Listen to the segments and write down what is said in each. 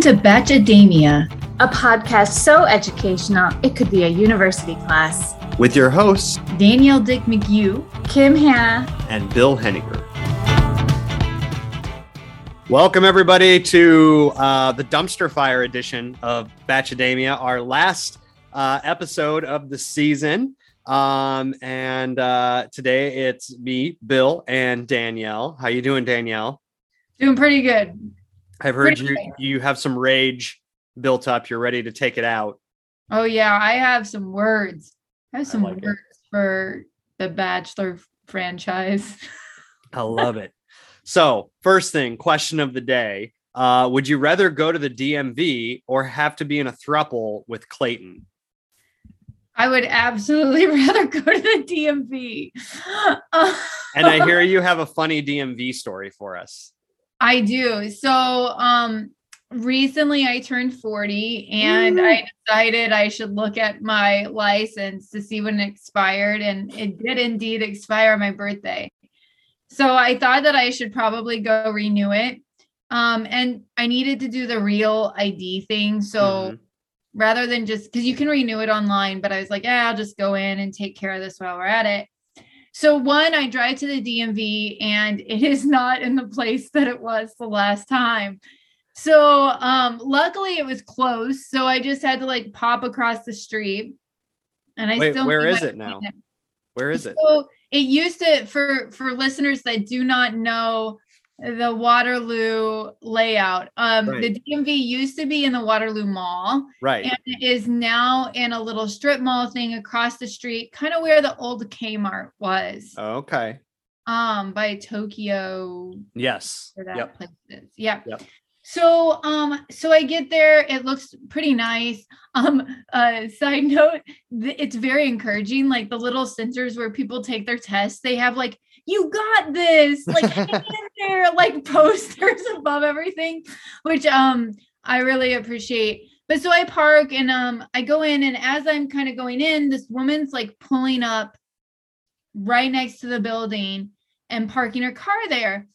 Welcome to Batchademia, a podcast so educational it could be a university class. With your hosts, Danielle Dick McHugh, Kim Hannah, and Bill Henniger. Welcome, everybody, to uh, the dumpster fire edition of Batchademia, our last uh, episode of the season. Um, and uh, today it's me, Bill, and Danielle. How you doing, Danielle? Doing pretty good. I've heard you you have some rage built up. You're ready to take it out. Oh yeah, I have some words. I have some I like words for the Bachelor franchise. I love it. So, first thing, question of the day. Uh, would you rather go to the DMV or have to be in a thruple with Clayton? I would absolutely rather go to the DMV. And I hear you have a funny DMV story for us. I do. So, um, recently I turned 40 and. I decided I should look at my license to see when it expired, and it did indeed expire on my birthday. So I thought that I should probably go renew it. Um, and I needed to do the real ID thing. So Mhm. rather than just because you can renew it online, but I was like, yeah, I'll just go in and take care of this while we're at it. So one, I drive to the DMV and it is not in the place that it was the last time. So um luckily it was close. So I just had to like pop across the street. And I Wait, still where is it now? Where is it? So it used to for for listeners that do not know the Waterloo layout. Um the DMV used to be in the Waterloo Mall Right. and it is now in a little strip mall thing across the street, kind of where the old Kmart was. Okay. Um by Tokyo Yes. where that Yep. place is. Yeah. Yep. So um so I get there, it looks pretty nice. Um uh side note, th- it's very encouraging. Like the little sensors where people take their tests, they have like you got this, like hang in there, like posters above everything, which um I really appreciate. But so I park and um I go in and as I'm kind of going in, this woman's like pulling up right next to the building and parking her car there.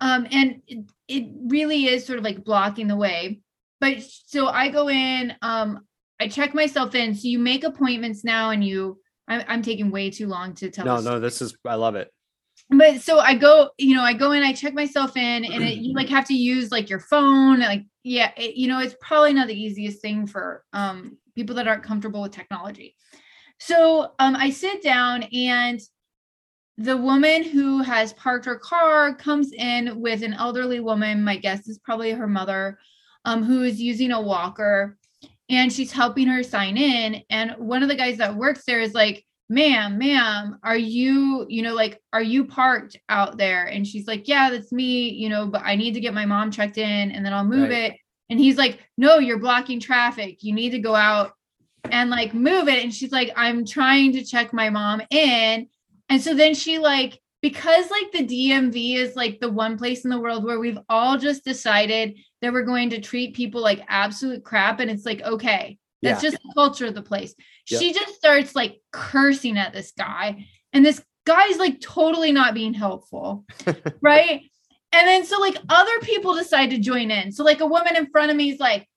Um, and it, it really is sort of like blocking the way. But so I go in, um, I check myself in. So you make appointments now, and you, I'm, I'm taking way too long to tell. No, no, this is I love it. But so I go, you know, I go in, I check myself in, and it, you like have to use like your phone, like yeah, it, you know, it's probably not the easiest thing for um people that aren't comfortable with technology. So um I sit down and the woman who has parked her car comes in with an elderly woman, my guess is probably her mother, um, who is using a walker and she's helping her sign in. And one of the guys that works there is like, ma'am, ma'am, are you, you know, like, are you parked out there? And she's like, yeah, that's me, you know, but I need to get my mom checked in and then I'll move Right. it. And he's like, no, you're blocking traffic. You need to go out and like move it. And she's like, I'm trying to check my mom in. And so then she like, because like the DMV is like the one place in the world where we've all just decided that we're going to treat people like absolute crap. And it's like, okay, that's Yeah. just the culture of the place. Yep. She just starts like cursing at this guy. And this guy's like totally not being helpful. right. And then so like other people decide to join in. So like a woman in front of me is like,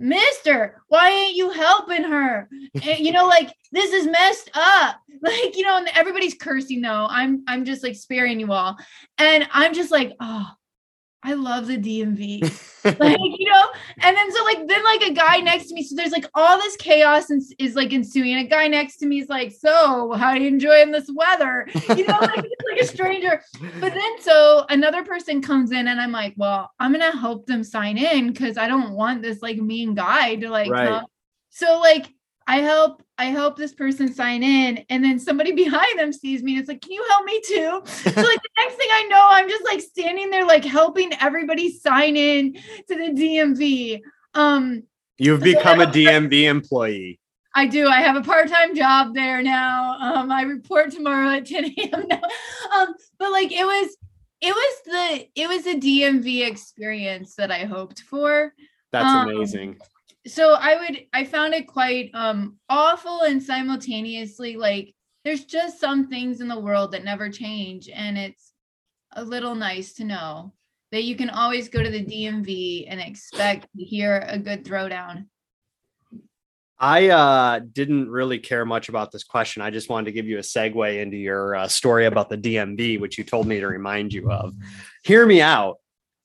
Mister, why ain't you helping her? And, you know, like this is messed up. Like, you know, and everybody's cursing though. I'm I'm just like sparing you all. And I'm just like, oh, I love the DMV. like, you know, and then so like then like a guy next to me. So there's like all this chaos and is like ensuing. And a guy next to me is like, so how are you enjoying this weather? You know, like like a stranger. But then so another person comes in and I'm like, well, I'm gonna help them sign in because I don't want this like mean guy to like Right. come. So like I help I help this person sign in and then somebody behind them sees me and it's like, can you help me too? So like the next thing I know, I'm just like standing there like helping everybody sign in to the DMV. Um You've become a DMV employee. I do. I have a part-time job there now. Um, I report tomorrow at 10 a.m. now. Um, but like it was, it was the, it was a DMV experience that I hoped for. That's Um, amazing. So I would, I found it quite um awful and simultaneously like there's just some things in the world that never change, and it's a little nice to know that you can always go to the DMV and expect to hear a good throwdown. I uh, didn't really care much about this question. I just wanted to give you a segue into your uh, story about the DMV, which you told me to remind you of. Hear me out.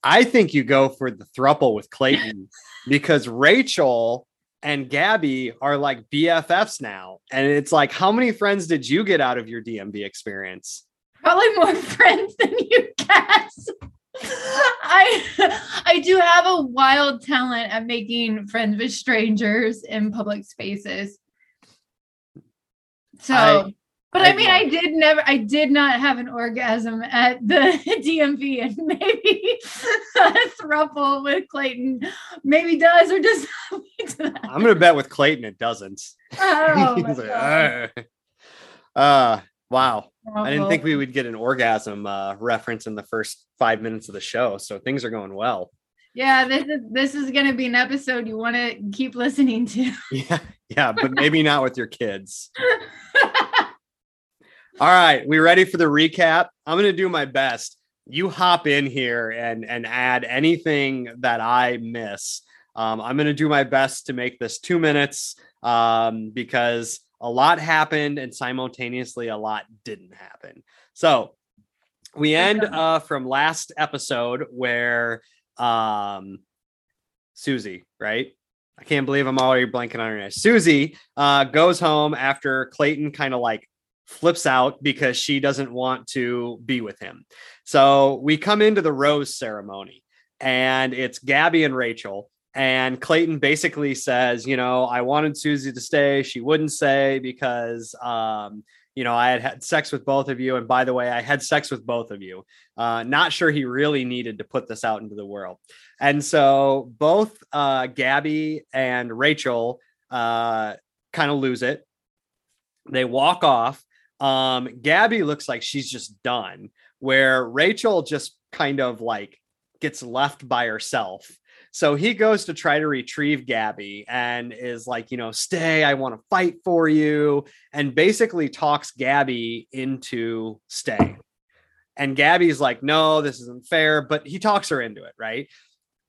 I think you go for the thruple with Clayton because Rachel and Gabby are like BFFs now. And it's like, how many friends did you get out of your DMV experience? Probably more friends than you guess. I I do have a wild talent at making friends with strangers in public spaces. So, I- but I I, mean, I did never, I did not have an orgasm at the DMV, and maybe a thruple with Clayton maybe does or does not lead to that. I'm going to bet with Clayton it doesn't. Oh, my like, God. Uh, wow. I didn't think we would get an orgasm uh, reference in the first five minutes of the show. So things are going well. Yeah, this is this is going to be an episode you want to keep listening to. Yeah. Yeah. But maybe not with your kids. All right, we ready for the recap? I'm going to do my best. You hop in here and and add anything that I miss. Um, I'm going to do my best to make this two minutes um, because a lot happened and simultaneously a lot didn't happen. So we end uh, from last episode where um, Susie, right? I can't believe I'm already blanking on her name. Susie uh, goes home after Clayton kind of like flips out because she doesn't want to be with him. So we come into the rose ceremony and it's Gabby and Rachel. And Clayton basically says, you know, I wanted Susie to stay. She wouldn't say because, um, you know, I had had sex with both of you. And by the way, I had sex with both of you. Uh, not sure he really needed to put this out into the world. And so both uh, Gabby and Rachel uh, kind of lose it. They walk off. Um, Gabby looks like she's just done, where Rachel just kind of like gets left by herself. So he goes to try to retrieve Gabby and is like, you know, stay, I want to fight for you, and basically talks Gabby into staying. And Gabby's like, no, this isn't fair, but he talks her into it, right?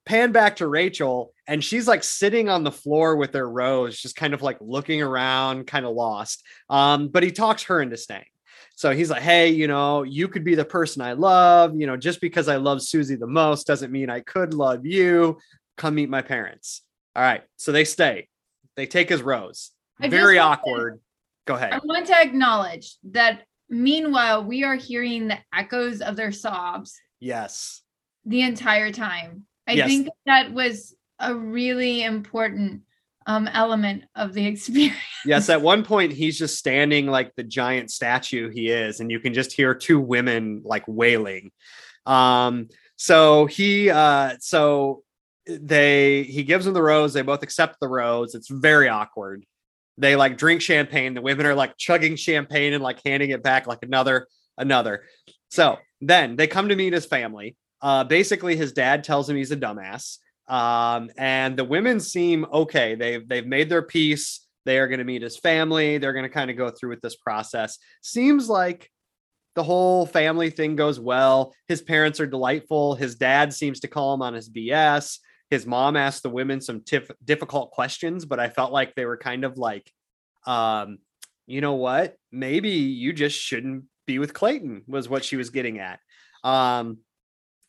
Pan back to Rachel, and she's like sitting on the floor with her rose, just kind of like looking around, kind of lost. Um, but he talks her into staying. So he's like, hey, you know, you could be the person I love. You know, just because I love Susie the most doesn't mean I could love you. Come meet my parents. All right. So they stay. They take his rose. I Very want to- awkward. Go ahead. I want to acknowledge that meanwhile, we are hearing the echoes of their sobs Yes. the entire time. I Yes. think that was a really important um, element of the experience. Yes. At one point, he's just standing like the giant statue he is, and you can just hear two women like wailing. Um, so he, uh, so they, he gives them the rose. They both accept the rose. It's very awkward. They like drink champagne. The women are like chugging champagne and like handing it back like another, another. So then they come to meet his family. Uh, basically, his dad tells him he's a dumbass. Um, and the women seem okay. They've they've made their peace. They are going to meet his family. They're going to kind of go through with this process. Seems like the whole family thing goes well. His parents are delightful. His dad seems to call him on his BS. His mom asked the women some tif- difficult questions, but I felt like they were kind of like, um, you know what? Maybe you just shouldn't be with Clayton, was what she was getting at. Um,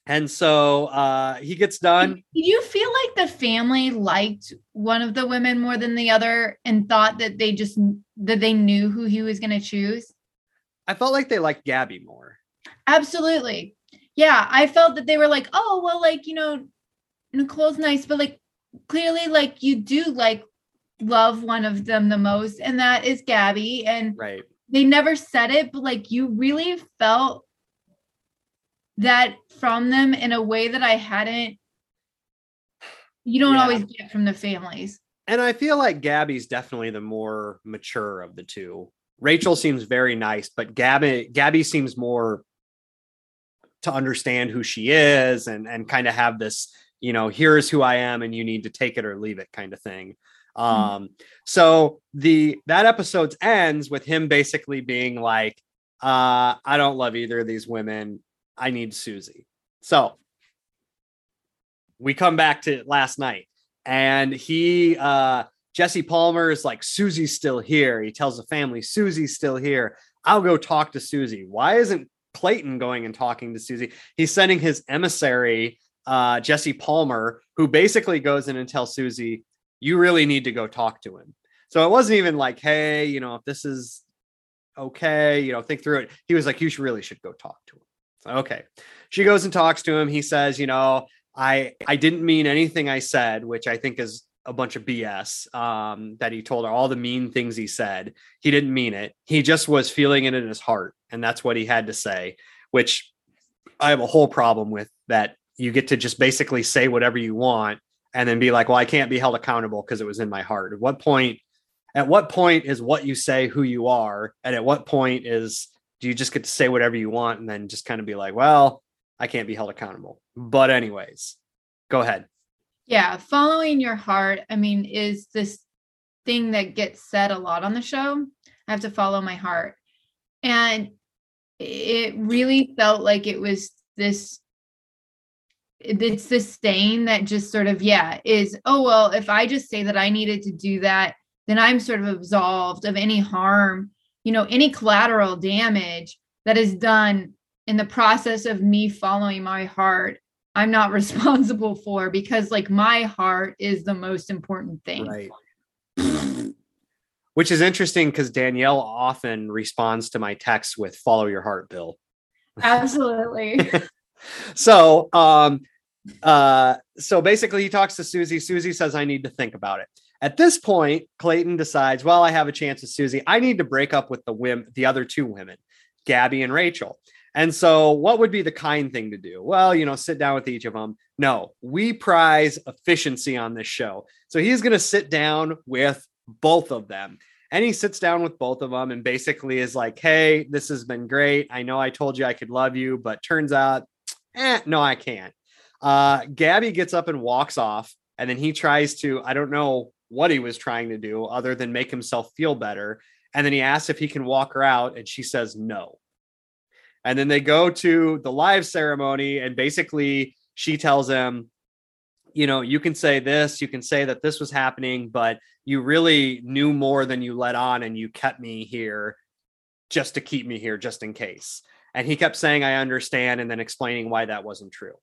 and so uh, he gets done. Did you feel like the family liked one of the women more than the other and thought that they just that they knew who he was going to choose? I felt like they liked Gabby more. Absolutely. Yeah, I felt that they were like, "Oh, well like, you know, Nicole's nice, but like clearly like you do like love one of them the most and that is Gabby and Right. they never said it, but like you really felt that from them in a way that I hadn't you don't Yeah. always get from the families. And I feel like Gabby's definitely the more mature of the two. Rachel seems very nice, but Gabby Gabby seems more to understand who she is and and kind of have this, you know, here's who I am and you need to take it or leave it kind of thing. Um so the that episode ends with him basically being like uh I don't love either of these women. I need Susie. So we come back to last night and he uh Jesse Palmer is like Susie's still here. He tells the family Susie's still here. I'll go talk to Susie. Why isn't Clayton going and talking to Susie? He's sending his emissary uh Jesse Palmer who basically goes in and tells Susie you really need to go talk to him. So it wasn't even like hey, you know, if this is okay, you know, think through it. He was like you should really should go talk to him. Okay. She goes and talks to him. He says, you know, I I didn't mean anything I said, which I think is a bunch of BS. Um, that he told her all the mean things he said. He didn't mean it. He just was feeling it in his heart, and that's what he had to say. Which I have a whole problem with that. You get to just basically say whatever you want, and then be like, "Well, I can't be held accountable because it was in my heart." At what point? At what point is what you say who you are, and at what point is do you just get to say whatever you want and then just kind of be like, "Well, I can't be held accountable. But, anyways, go ahead. Yeah. Following your heart, I mean, is this thing that gets said a lot on the show. I have to follow my heart. And it really felt like it was this it's this stain that just sort of yeah is oh well if i just say that i needed to do that then i'm sort of absolved of any harm you know any collateral damage that is done in the process of me following my heart i'm not responsible for because like my heart is the most important thing Right. Which is interesting because Danielle often responds to my texts with follow your heart, Bill. absolutely so um uh so basically he talks to Susie. Susie says, I need to think about it. At this point, Clayton decides, well, I have a chance with Susie. I need to break up with the women, the other two women, Gabby and Rachel. And so, what would be the kind thing to do? Well, you know, sit down with each of them. No, we prize efficiency on this show. So, he's going to sit down with both of them. And he sits down with both of them and basically is like, Hey, this has been great. I know I told you I could love you, but turns out, eh, no, I can't. Uh, Gabby gets up and walks off. And then he tries to, I don't know what he was trying to do other than make himself feel better. And then he asks if he can walk her out. And she says no. And then they go to the live ceremony, and basically she tells him, you know, you can say this, you can say that this was happening, but you really knew more than you let on, and you kept me here just to keep me here, just in case. And he kept saying, I understand, and then explaining why that wasn't true.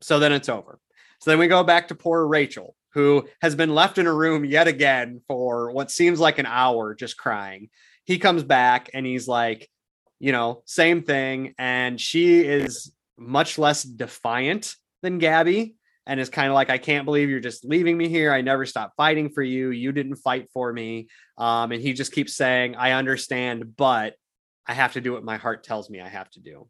So then it's over. So then we go back to poor Rachel, who has been left in a room yet again for what seems like an hour just crying. He comes back and he's like, you know, same thing. And she is much less defiant than Gabby and is kind of like, I can't believe you're just leaving me here. I never stopped fighting for you. You didn't fight for me. Um, and he just keeps saying, I understand, but I have to do what my heart tells me I have to do.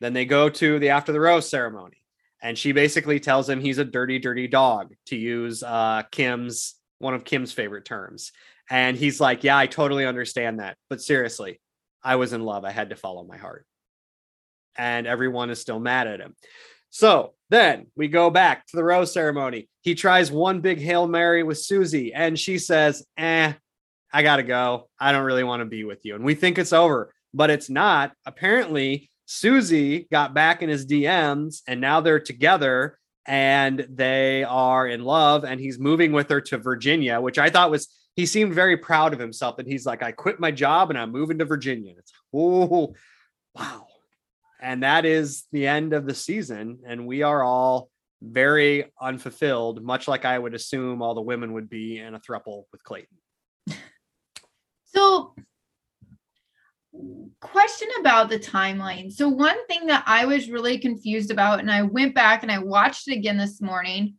Then they go to the after the rose ceremony. And she basically tells him he's a dirty, dirty dog, to use uh, Kim's one of Kim's favorite terms. And he's like, Yeah, I totally understand that. But seriously, I was in love. I had to follow my heart. And everyone is still mad at him. So then we go back to the rose ceremony. He tries one big Hail Mary with Susie, and she says, Eh, I got to go. I don't really want to be with you. And we think it's over, but it's not. Apparently, Susie got back in his DMs, and now they're together and they are in love. And he's moving with her to Virginia, which I thought was he seemed very proud of himself. And he's like, I quit my job and I'm moving to Virginia. It's oh wow. And that is the end of the season. And we are all very unfulfilled, much like I would assume all the women would be in a thruple with Clayton. So, question about the timeline. So, one thing that I was really confused about, and I went back and I watched it again this morning.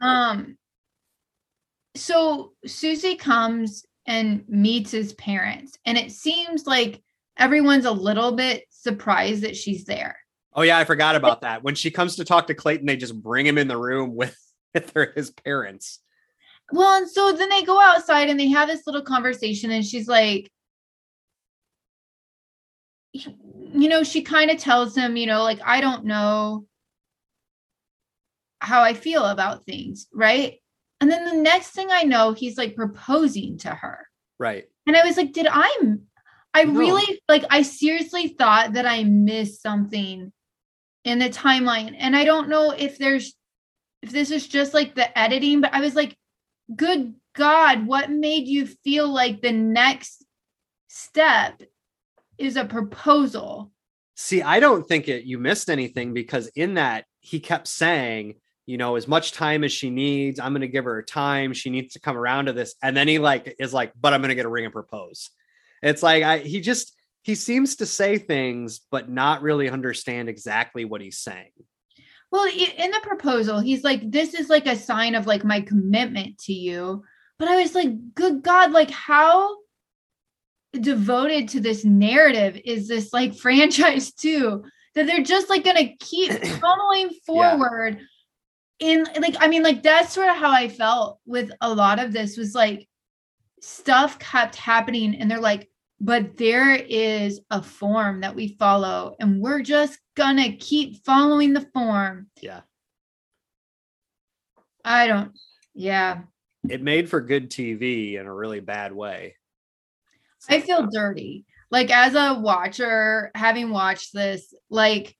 Um, so Susie comes and meets his parents, and it seems like everyone's a little bit surprised that she's there. Oh yeah, I forgot about that. When she comes to talk to Clayton, they just bring him in the room with, with their, his parents. Well, and so then they go outside and they have this little conversation, and she's like, you know, she kind of tells him, you know, like, I don't know how I feel about things, right? And then the next thing I know, he's like proposing to her. Right. And I was like, did I, I No. really, like, I seriously thought that I missed something in the timeline. And I don't know if there's if this is just like the editing, but I was like, good God, what made you feel like the next step is a proposal? See, I don't think it you missed anything because in that he kept saying, you know, as much time as she needs, I'm gonna give her time. She needs to come around to this. And then he like is like, but I'm gonna get a ring and propose. It's like I he just he seems to say things, but not really understand exactly what he's saying. Well, in the proposal, he's like, this is like a sign of like my commitment to you. But I was like, good God, like how devoted to this narrative is this like franchise too? That they're just like gonna keep funneling forward yeah. in like, I mean, like that's sort of how I felt with a lot of this was like stuff kept happening and they're like, but there is a form that we follow and we're just gonna keep following the form yeah i don't yeah it made for good tv in a really bad way i feel dirty like as a watcher having watched this like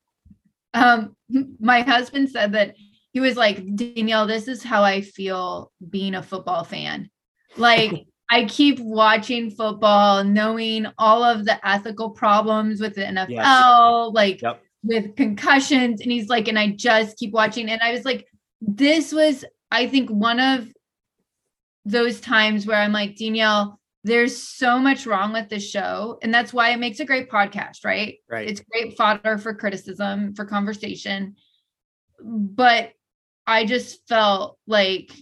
um my husband said that he was like danielle this is how i feel being a football fan like I keep watching football, knowing all of the ethical problems with the NFL, yes. like yep. with concussions. And he's like, and I just keep watching. And I was like, this was, I think, one of those times where I'm like, Danielle, there's so much wrong with this show. And that's why it makes a great podcast, right? Right. It's great fodder for criticism, for conversation. But I just felt like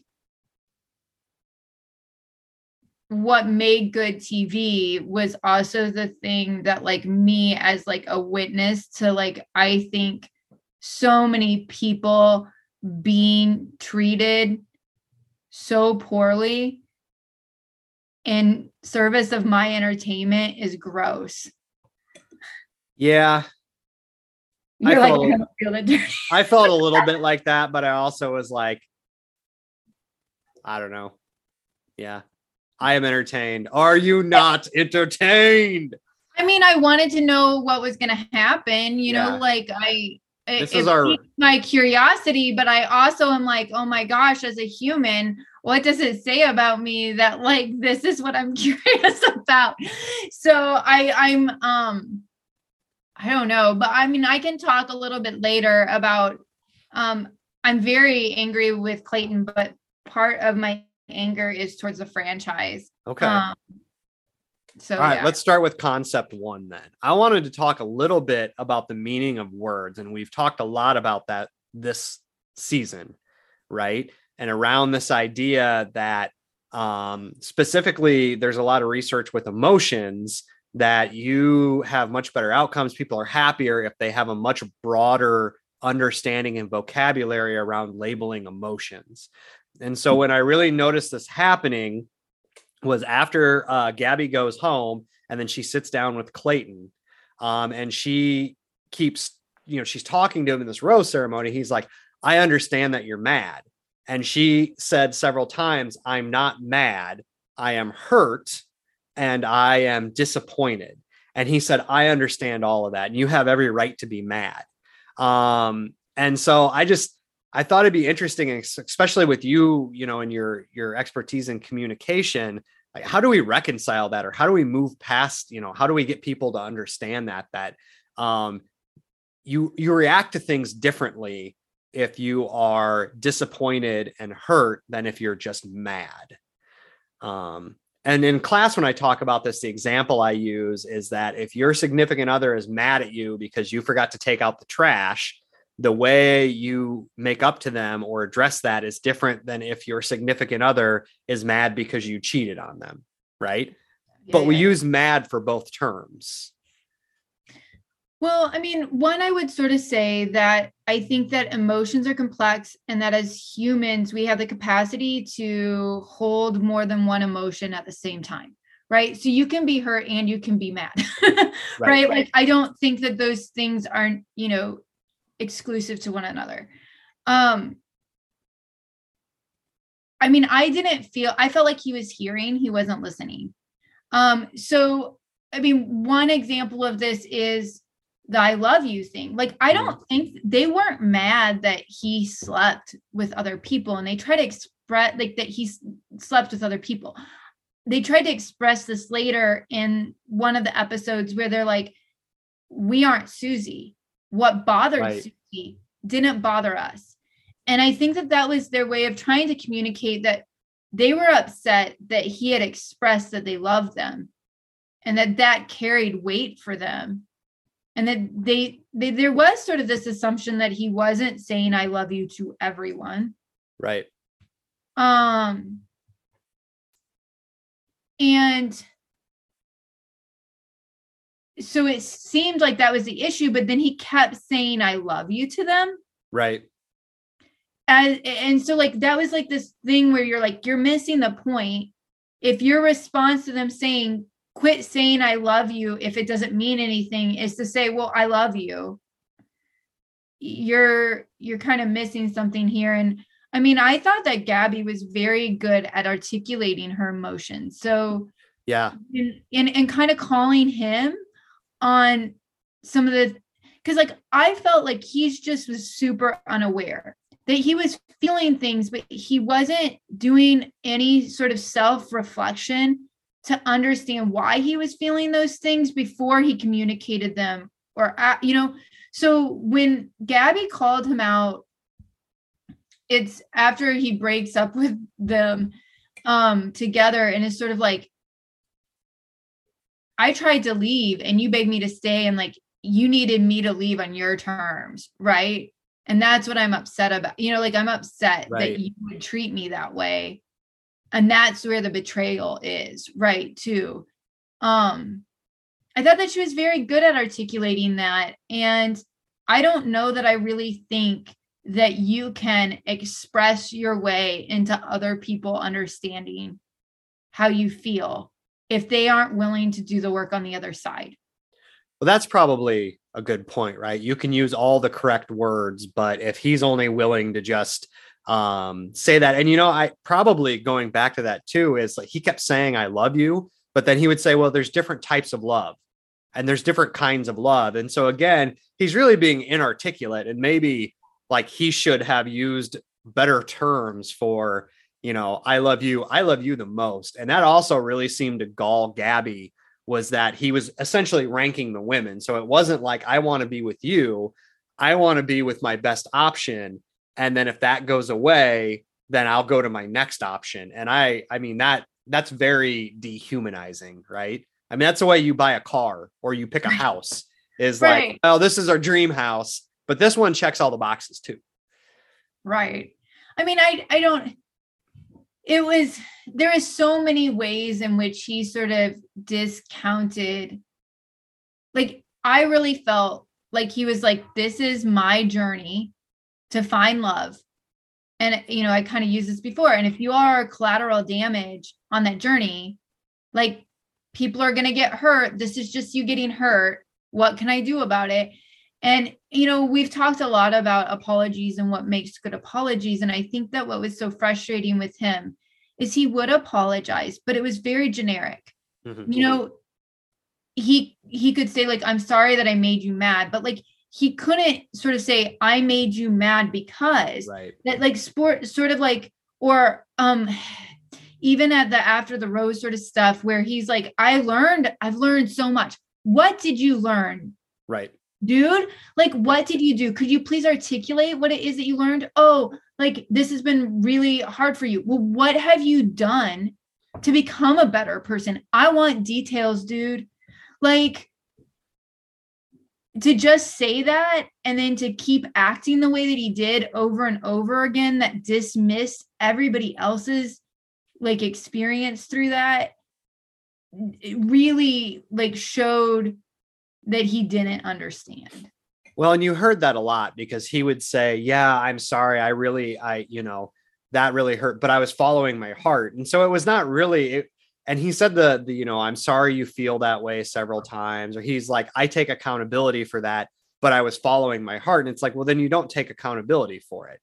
what made good TV was also the thing that like me as like a witness to like I think so many people being treated so poorly in service of my entertainment is gross. Yeah. You're I like, felt, I, feel I felt a little bit like that, but I also was like, I don't know. Yeah. I am entertained. Are you not entertained? I mean, I wanted to know what was going to happen. You yeah. know, like I, this is our my curiosity, but I also am like, oh my gosh, as a human, what does it say about me that like this is what I'm curious about? So I, I'm, um, I don't know, but I mean, I can talk a little bit later about. Um, I'm very angry with Clayton, but part of my anger is towards the franchise. Okay. Um, so, all right, yeah. let's start with concept one then. I wanted to talk a little bit about the meaning of words, and we've talked a lot about that this season, right? And around this idea that um, specifically, there's a lot of research with emotions that you have much better outcomes. People are happier if they have a much broader understanding and vocabulary around labeling emotions. And so when I really noticed this happening was after uh, Gabby goes home and then she sits down with Clayton um, and she keeps, you know, she's talking to him in this rose ceremony. He's like, I understand that you're mad. And she said several times, I'm not mad. I am hurt and I am disappointed. And he said, I understand all of that. And you have every right to be mad. Um, and so I just, I thought it'd be interesting, especially with you, you know, and your your expertise in communication. Like, how do we reconcile that, or how do we move past? You know, how do we get people to understand that that um, you you react to things differently if you are disappointed and hurt than if you're just mad. Um, and in class, when I talk about this, the example I use is that if your significant other is mad at you because you forgot to take out the trash, the way you make up to them or address that is different than if your significant other is mad because you cheated on them, right? Yeah, but we use mad for both terms. Well, I mean, one, I would sort of say that I think that emotions are complex and that as humans, we have the capacity to hold more than one emotion at the same time. Right. So you can be hurt and you can be mad. right? right. Like, I don't think that those things aren't, you know, exclusive to one another. Um, I mean, I didn't feel, I felt like he was hearing, he wasn't listening. Um, so, I mean, one example of this is the I love you thing. Like, I don't think they weren't mad that he slept with other people and they try to express like that he slept with other people. They tried to express this later in one of the episodes where they're like, We aren't Susie. What bothered Right. Susie didn't bother us. And I think that that was their way of trying to communicate that they were upset that he had expressed that they loved them and that that carried weight for them and that they, they there was sort of this assumption that he wasn't saying i love you to everyone Right. um and so it seemed like that was the issue but then he kept saying i love you to them Right. and and so like that was like this thing where you're like you're missing the point if your response to them saying quit saying i love you if it doesn't mean anything is to say well i love you you're you're kind of missing something here and i mean i thought that gabby was very good at articulating her emotions so Yeah. and and, and kind of calling him on some of the because like I felt like he's just was super unaware that he was feeling things, but he wasn't doing any sort of self-reflection to understand why he was feeling those things before he communicated them or uh, you know? So when gabby called him out it's after he breaks up with them um together and it's sort of like I tried to leave and you begged me to stay and like you needed me to leave on your terms, right? And that's what I'm upset about. You know, like I'm upset Right. that you would treat me that way. And that's where the betrayal is, right? Too. Um I thought that she was very good at articulating that and I don't know that I really think that you can express your way into other people understanding how you feel if they aren't willing to do the work on the other side. Well, that's probably a good point, right? You can use all the correct words, but if he's only willing to just um, say that, and you know, I probably going back to that too is like he kept saying, I love you, but then he would say, Well, there's different types of love and there's different kinds of love. And so again, he's really being inarticulate and maybe like he should have used better terms for, you know, I love you, I love you the most. And that also really seemed to gall Gabby was that he was essentially ranking the women. So it wasn't like, I want to be with you. I want to be with my best option. And then if that goes away, then I'll go to my next option. And I, I mean, that that's very dehumanizing, right? I mean, that's the way you buy a car or you pick a house is Right. like, oh, this is our dream house, but this one checks all the boxes too. Right. I mean, I I don't it was there is so many ways in which he sort of discounted like I really felt like he was like this is my journey to find love. And you know, I kind of used this before and if you are collateral damage on that journey, like people are going to get hurt. This is just you getting hurt. What can I do about it? And, you know, we've talked a lot about apologies and what makes good apologies. And I think that what was so frustrating with him is he would apologize, but it was very generic. Mhm. You know, he he could say like i'm sorry that i made you mad but like he couldn't sort of say i made you mad because Right. that like sport sort of like or um even at the after the rose sort of stuff where he's like i learned i've learned so much what did you learn Right. Dude like what did you do? Could you please articulate what it is that you learned? Oh like this has been really hard for you. Well what have you done to become a better person? I want details dude. Like to just say that and then to keep acting the way that he did over and over again that dismissed everybody else's like experience through that it really like showed that he didn't understand Well, and you heard that a lot because he would say, "Yeah, I'm sorry. I really, I, you know, that really hurt, but I was following my heart." And so it was not really. It, and he said the, the, you know, I'm sorry you feel that way several times, or he's like, I take accountability for that, but I was following my heart. And it's like, well, then you don't take accountability for it.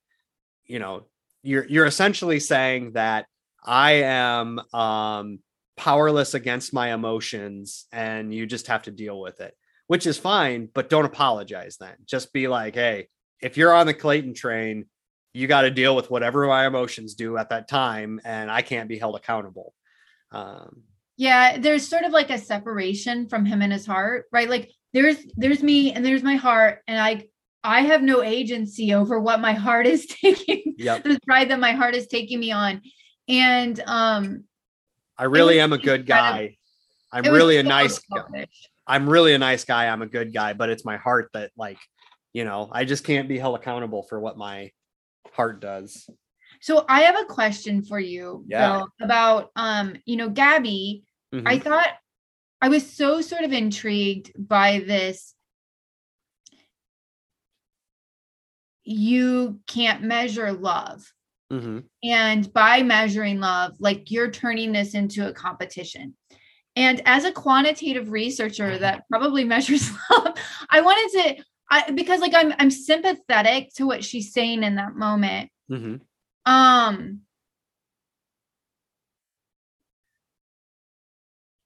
You know, you're you're essentially saying that I am um, powerless against my emotions, and you just have to deal with it which is fine, but don't apologize then. Just be like, hey, if you're on the Clayton train, you got to deal with whatever my emotions do at that time, and I can't be held accountable. Um, yeah, there's sort of like a separation from him and his heart, right? Like there's there's me and there's my heart, and I I have no agency over what my heart is taking, Yep. the ride that my heart is taking me on. And um I really am a good kind of- guy. I'm really a nice guy. I'm really a nice guy. I'm a good guy, but it's my heart that like, you know, I just can't be held accountable for what my heart does. So I have a question for you, Yeah. Bill, about um, you know, Gabby. Mhm. I thought I was so sort of intrigued by this. You can't measure love. Mhm. And by measuring love, like you're turning this into a competition. And as a quantitative researcher that probably measures love, I wanted to I because like I'm I'm sympathetic to what she's saying in that moment. Mhm. Um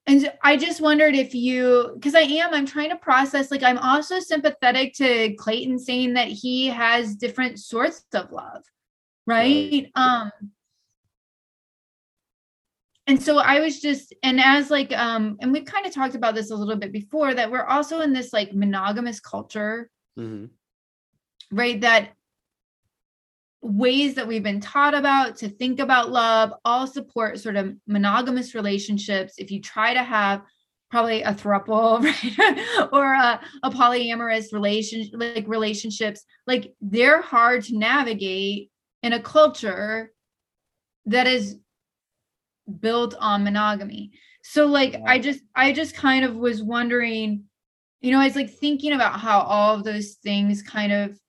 and I just wondered if you because I am I'm trying to process like I'm also sympathetic to Clayton saying that he has different sorts of love, right? Um and so I was just and as like um and we've kind of talked about this a little bit before that we're also in this like monogamous culture Mhm. right that ways that we've been taught about to think about love all support sort of monogamous relationships if you try to have probably a throuple right or a, a polyamorous relation like relationships like they're hard to navigate in a culture that is built on monogamy so like i just i just kind of was wondering you know, I was like thinking about how all of those things kind of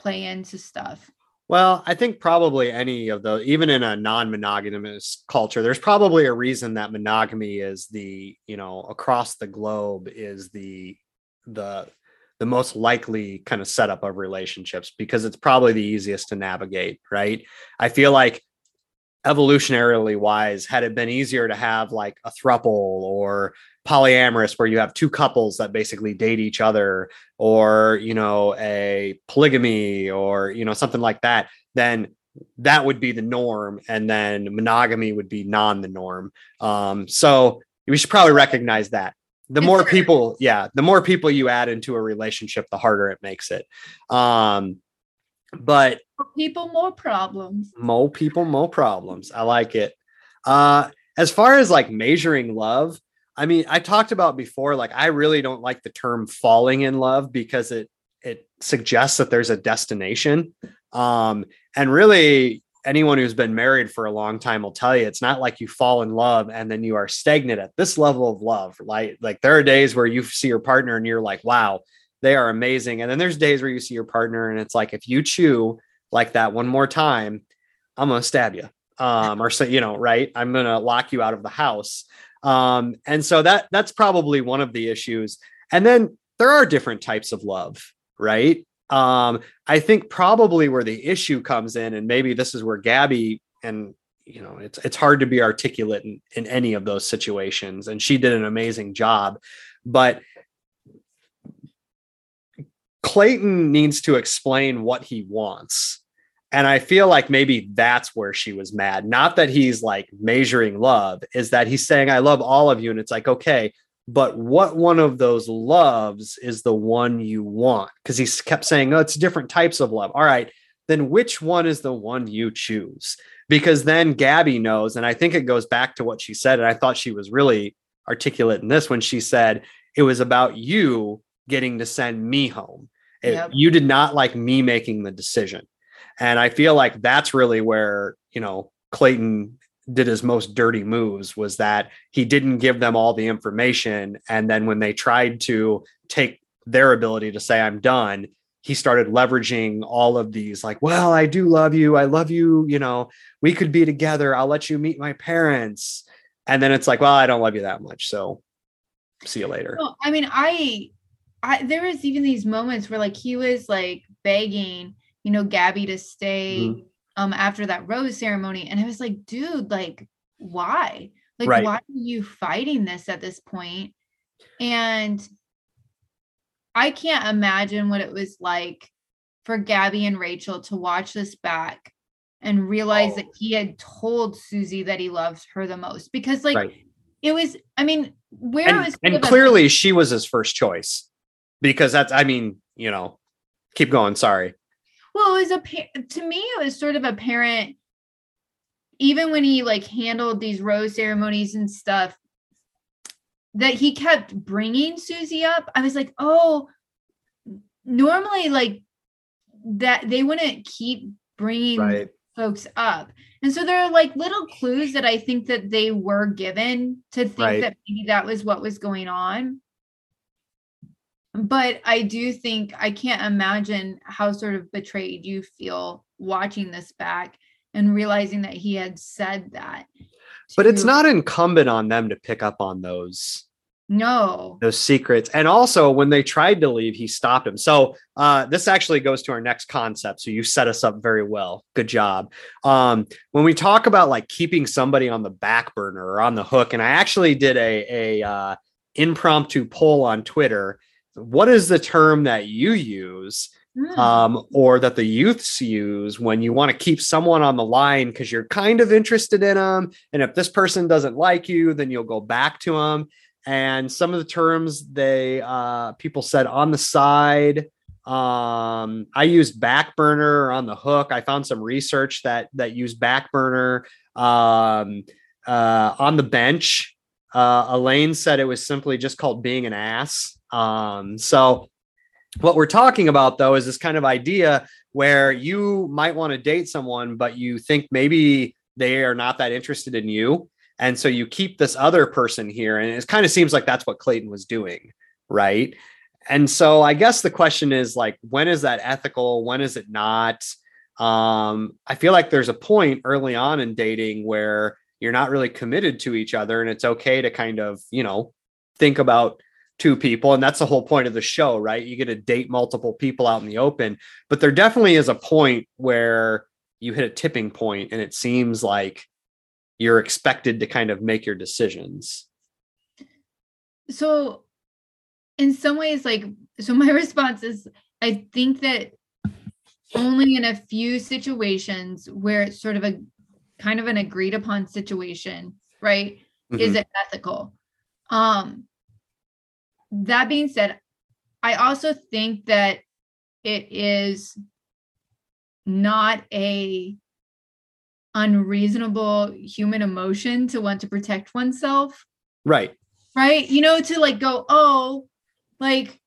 play into stuff. Well, I think probably any of those, even in a non-monogamous culture, there's probably a reason that monogamy is the, you know, across the globe is the the the most likely kind of setup of relationships because it's probably the easiest to navigate, right? I feel like evolutionarily wise, had it been easier to have like a thruple or polyamorous where you have two couples that basically date each other or you know a polygamy or you know something like that then that would be the norm and then monogamy would be non the norm. Um so we should probably recognize that. The more people yeah the more people you add into a relationship the harder it makes it. Um but People more problems. more people more problems. I like it. Uh as far as like measuring love i mean i talked about before like i really don't like the term falling in love because it it suggests that there's a destination. Um and really anyone who's been married for a long time will tell you it's not like you fall in love and then you are stagnant at this level of love like like there are days where you see your partner and you're like wow they are amazing. And then there's days where you see your partner and it's like if you chew like that one more time i'm gonna stab you. Um or so you know right? I'm gonna lock you out of the house. Um and so that that's probably one of the issues. And then there are different types of love right? Um i think probably where the issue comes in and maybe this is where gabby and you know it's it's hard to be articulate in, in any of those situations. And she did an amazing job. But clayton needs to explain what he wants and I feel like maybe that's where she was mad. Not that he's like measuring love, is that he's saying, I love all of you. And it's like, okay, but what one of those loves is the one you want? Because he kept saying, oh, it's different types of love. All right, then which one is the one you choose? Because then Gabby knows. And I think it goes back to what she said. And I thought she was really articulate in this when she said, it was about you getting to send me home. Yep. You did not like me making the decision. And I feel like that's really where, you know, Clayton did his most dirty moves was that he didn't give them all the information. And then when they tried to take their ability to say, I'm done, he started leveraging all of these, like, well, I do love you. I love you. You know, we could be together. I'll let you meet my parents. And then it's like, well, I don't love you that much. So see you later. No, I mean, I, I there was even these moments where like he was like begging, you know, Gabby to stay Mhm. um after that rose ceremony. And I was like, dude, like, why? Like, Right. why are you fighting this at this point? And I can't imagine what it was like for Gabby and Rachel to watch this back and realize oh. that he had told Susie that he loved her the most because like right. it was I mean where and, was and clearly a, she was his first choice because that's I mean you know keep going sorry well it was a to me it was sort of apparent even when he like handled these rose ceremonies and stuff that he kept bringing Susie up I was like oh normally like that they wouldn't keep bringing right. folks up. And so there are like little clues that I think that they were given to think right. that maybe that was what was going on. But I do think I can't imagine how sort of betrayed you feel watching this back and realizing that he had said that. But it's not incumbent on them to pick up on those no. Those secrets. And also when they tried to leave, he stopped him. So uh, this actually goes to our next concept. So you set us up very well. Good job. Um, when we talk about like keeping somebody on the back burner or on the hook, and I actually did a, a uh, impromptu poll on Twitter. What is the term that you use? Hmm. Um, or that the youths use when you want to keep someone on the line because you're kind of interested in them. And if this person doesn't like you, then you'll go back to them and some of the terms they uh, people said on the side um, i used back burner on the hook i found some research that that used back burner um, uh, on the bench uh, elaine said it was simply just called being an ass um, so what we're talking about though is this kind of idea where you might want to date someone but you think maybe they are not that interested in you and so you keep this other person here. And it kind of seems like that's what Clayton was doing. Right. And so I guess the question is like, when is that ethical? When is it not? Um, I feel like there's a point early on in dating where you're not really committed to each other and it's okay to kind of, you know, think about two people and that's the whole point of the show right? You get to date multiple people out in the open but there definitely is a point where you hit a tipping point and it seems like you're expected to kind of make your decisions. So in some ways like so my response is i think that only in a few situations where it's sort of a kind of an agreed upon situation right mm-hmm. is it ethical um that being said i also think that it is not a unreasonable human emotion to want to protect oneself. Right. Right. You know, to like go, oh, like,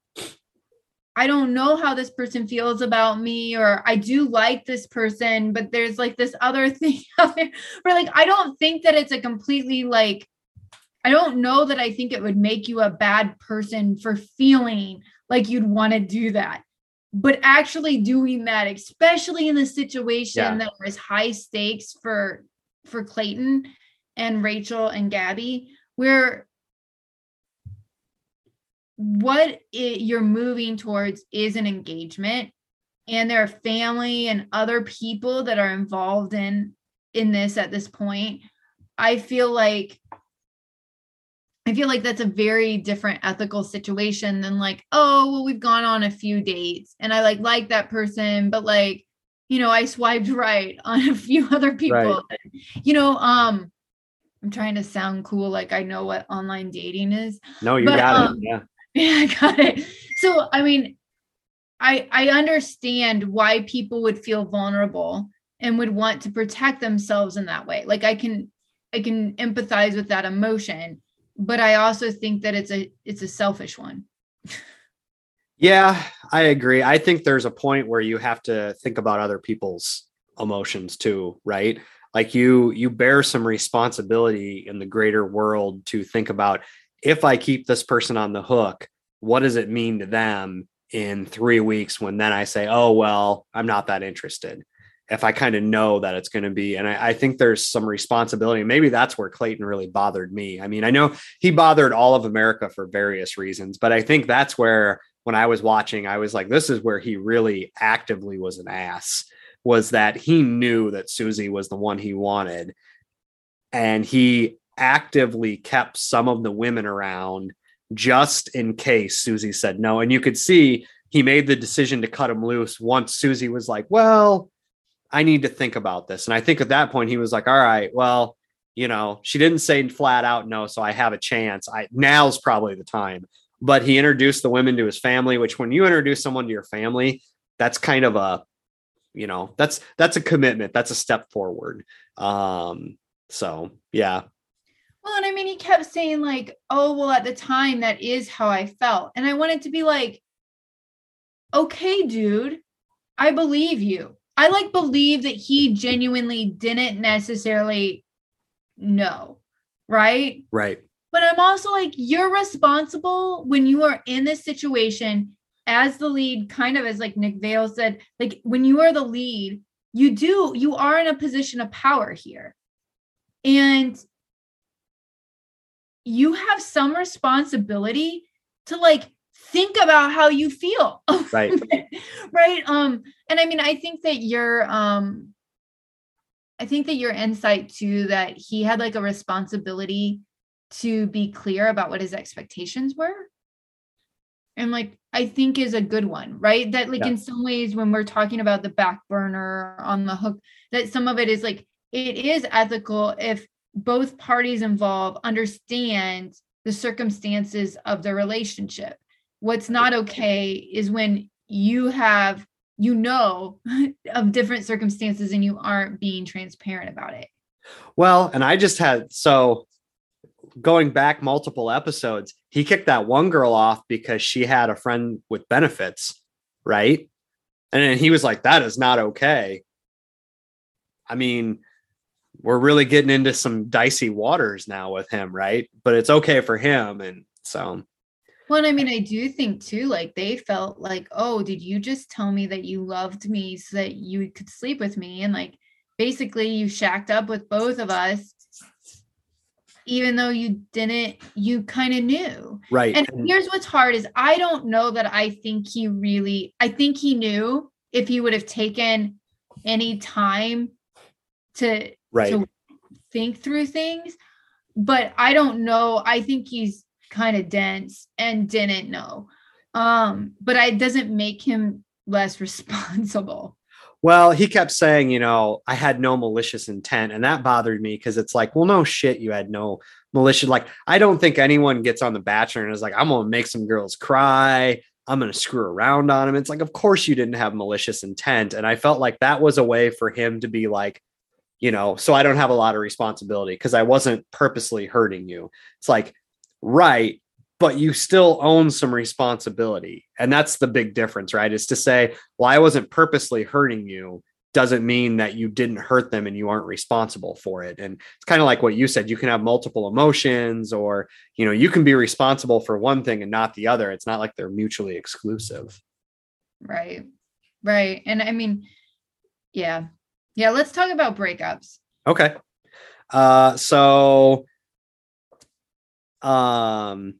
I don't know how this person feels about me, or I do like this person, but there's like this other thing out there where, like, I don't think that it's a completely like, I don't know that I think it would make you a bad person for feeling like you'd want to do that but actually doing that especially in the situation yeah. that was high stakes for for clayton and rachel and gabby where what it, you're moving towards is an engagement and there are family and other people that are involved in in this at this point i feel like I feel like that's a very different ethical situation than like, oh, well, we've gone on a few dates and I like like that person, but like, you know, I swiped right on a few other people. Right. You know, um, I'm trying to sound cool, like I know what online dating is. No, you but, got um, it. Yeah. Yeah, I got it. So I mean, I I understand why people would feel vulnerable and would want to protect themselves in that way. Like I can I can empathize with that emotion but I also think that it's a it's a selfish one. yeah, I agree. I think there's a point where you have to think about other people's emotions too, right? Like you you bear some responsibility in the greater world to think about if I keep this person on the hook, what does it mean to them in 3 weeks when then I say, "Oh, well, I'm not that interested." if I kind of know that it's going to be. And I, I, think there's some responsibility. Maybe that's where Clayton really bothered me. I mean, I know he bothered all of America for various reasons, but I think that's where when I was watching, I was like, this is where he really actively was an ass, was that he knew that Susie was the one he wanted. And he actively kept some of the women around just in case Susie said no. And you could see he made the decision to cut him loose once Susie was like, well, I need to think about this. And I think at that point he was like, all right, well, you know, she didn't say flat out no, so I have a chance. I now's probably the time. But he introduced the women to his family, which when you introduce someone to your family, that's kind of a, you know, that's that's a commitment. That's a step forward. Um, so yeah. Well, and I mean, he kept saying, like, oh, well, at the time, that is how I felt. And I wanted to be like, okay, dude, I believe you. I like believe that he genuinely didn't necessarily know, right? Right. But I'm also like, you're responsible when you are in this situation as the lead, kind of as like Nick Viall said, like when you are the lead, you do, you are in a position of power here. And you have some responsibility to like think about how you feel. Right. Right? Um and i mean i think that your um i think that your insight too that he had like a responsibility to be clear about what his expectations were. And like i think is a good one right? That like yeah. in some ways when we're talking about the back burner on the hook that some of it is like it is ethical if both parties involved understand the circumstances of the relationship. What's not okay is when you have you know of different circumstances and you aren't being transparent about it. Well and i just had so going back multiple episodes he kicked that one girl off because she had a friend with benefits right? And then he was like that is not okay. I mean we're really getting into some dicey waters now with him right but it's okay for him and so well, I mean, I do think too, like they felt like, oh, did you just tell me that you loved me so that you could sleep with me? And like basically you shacked up with both of us, even though you didn't, you kind of knew. Right. And here's what's hard is I don't know that I think he really, I think he knew if he would have taken any time to, right. to think through things. But I don't know. I think he's kind of dense and didn't know. Um, but it doesn't make him less responsible. Well, he kept saying, you know, I had no malicious intent. And that bothered me because it's like, well, no shit, you had no malicious. Like, I don't think anyone gets on The Bachelor and is like, I'm going to make some girls cry. I'm going to screw around on him. It's like, of course you didn't have malicious intent. And I felt like that was a way for him to be like, you know, so I don't have a lot of responsibility because I wasn't purposely hurting you. It's like, right but you still own some responsibility. And that's the big difference right? Is to say well i wasn't purposely hurting you doesn't mean that you didn't hurt them and you aren't responsible for it. And it's kind of like what you said you can have multiple emotions or you know you can be responsible for one thing and not the other. It's not like they're mutually exclusive. Right. Right. And i mean yeah yeah let's talk about breakups okay uh so um,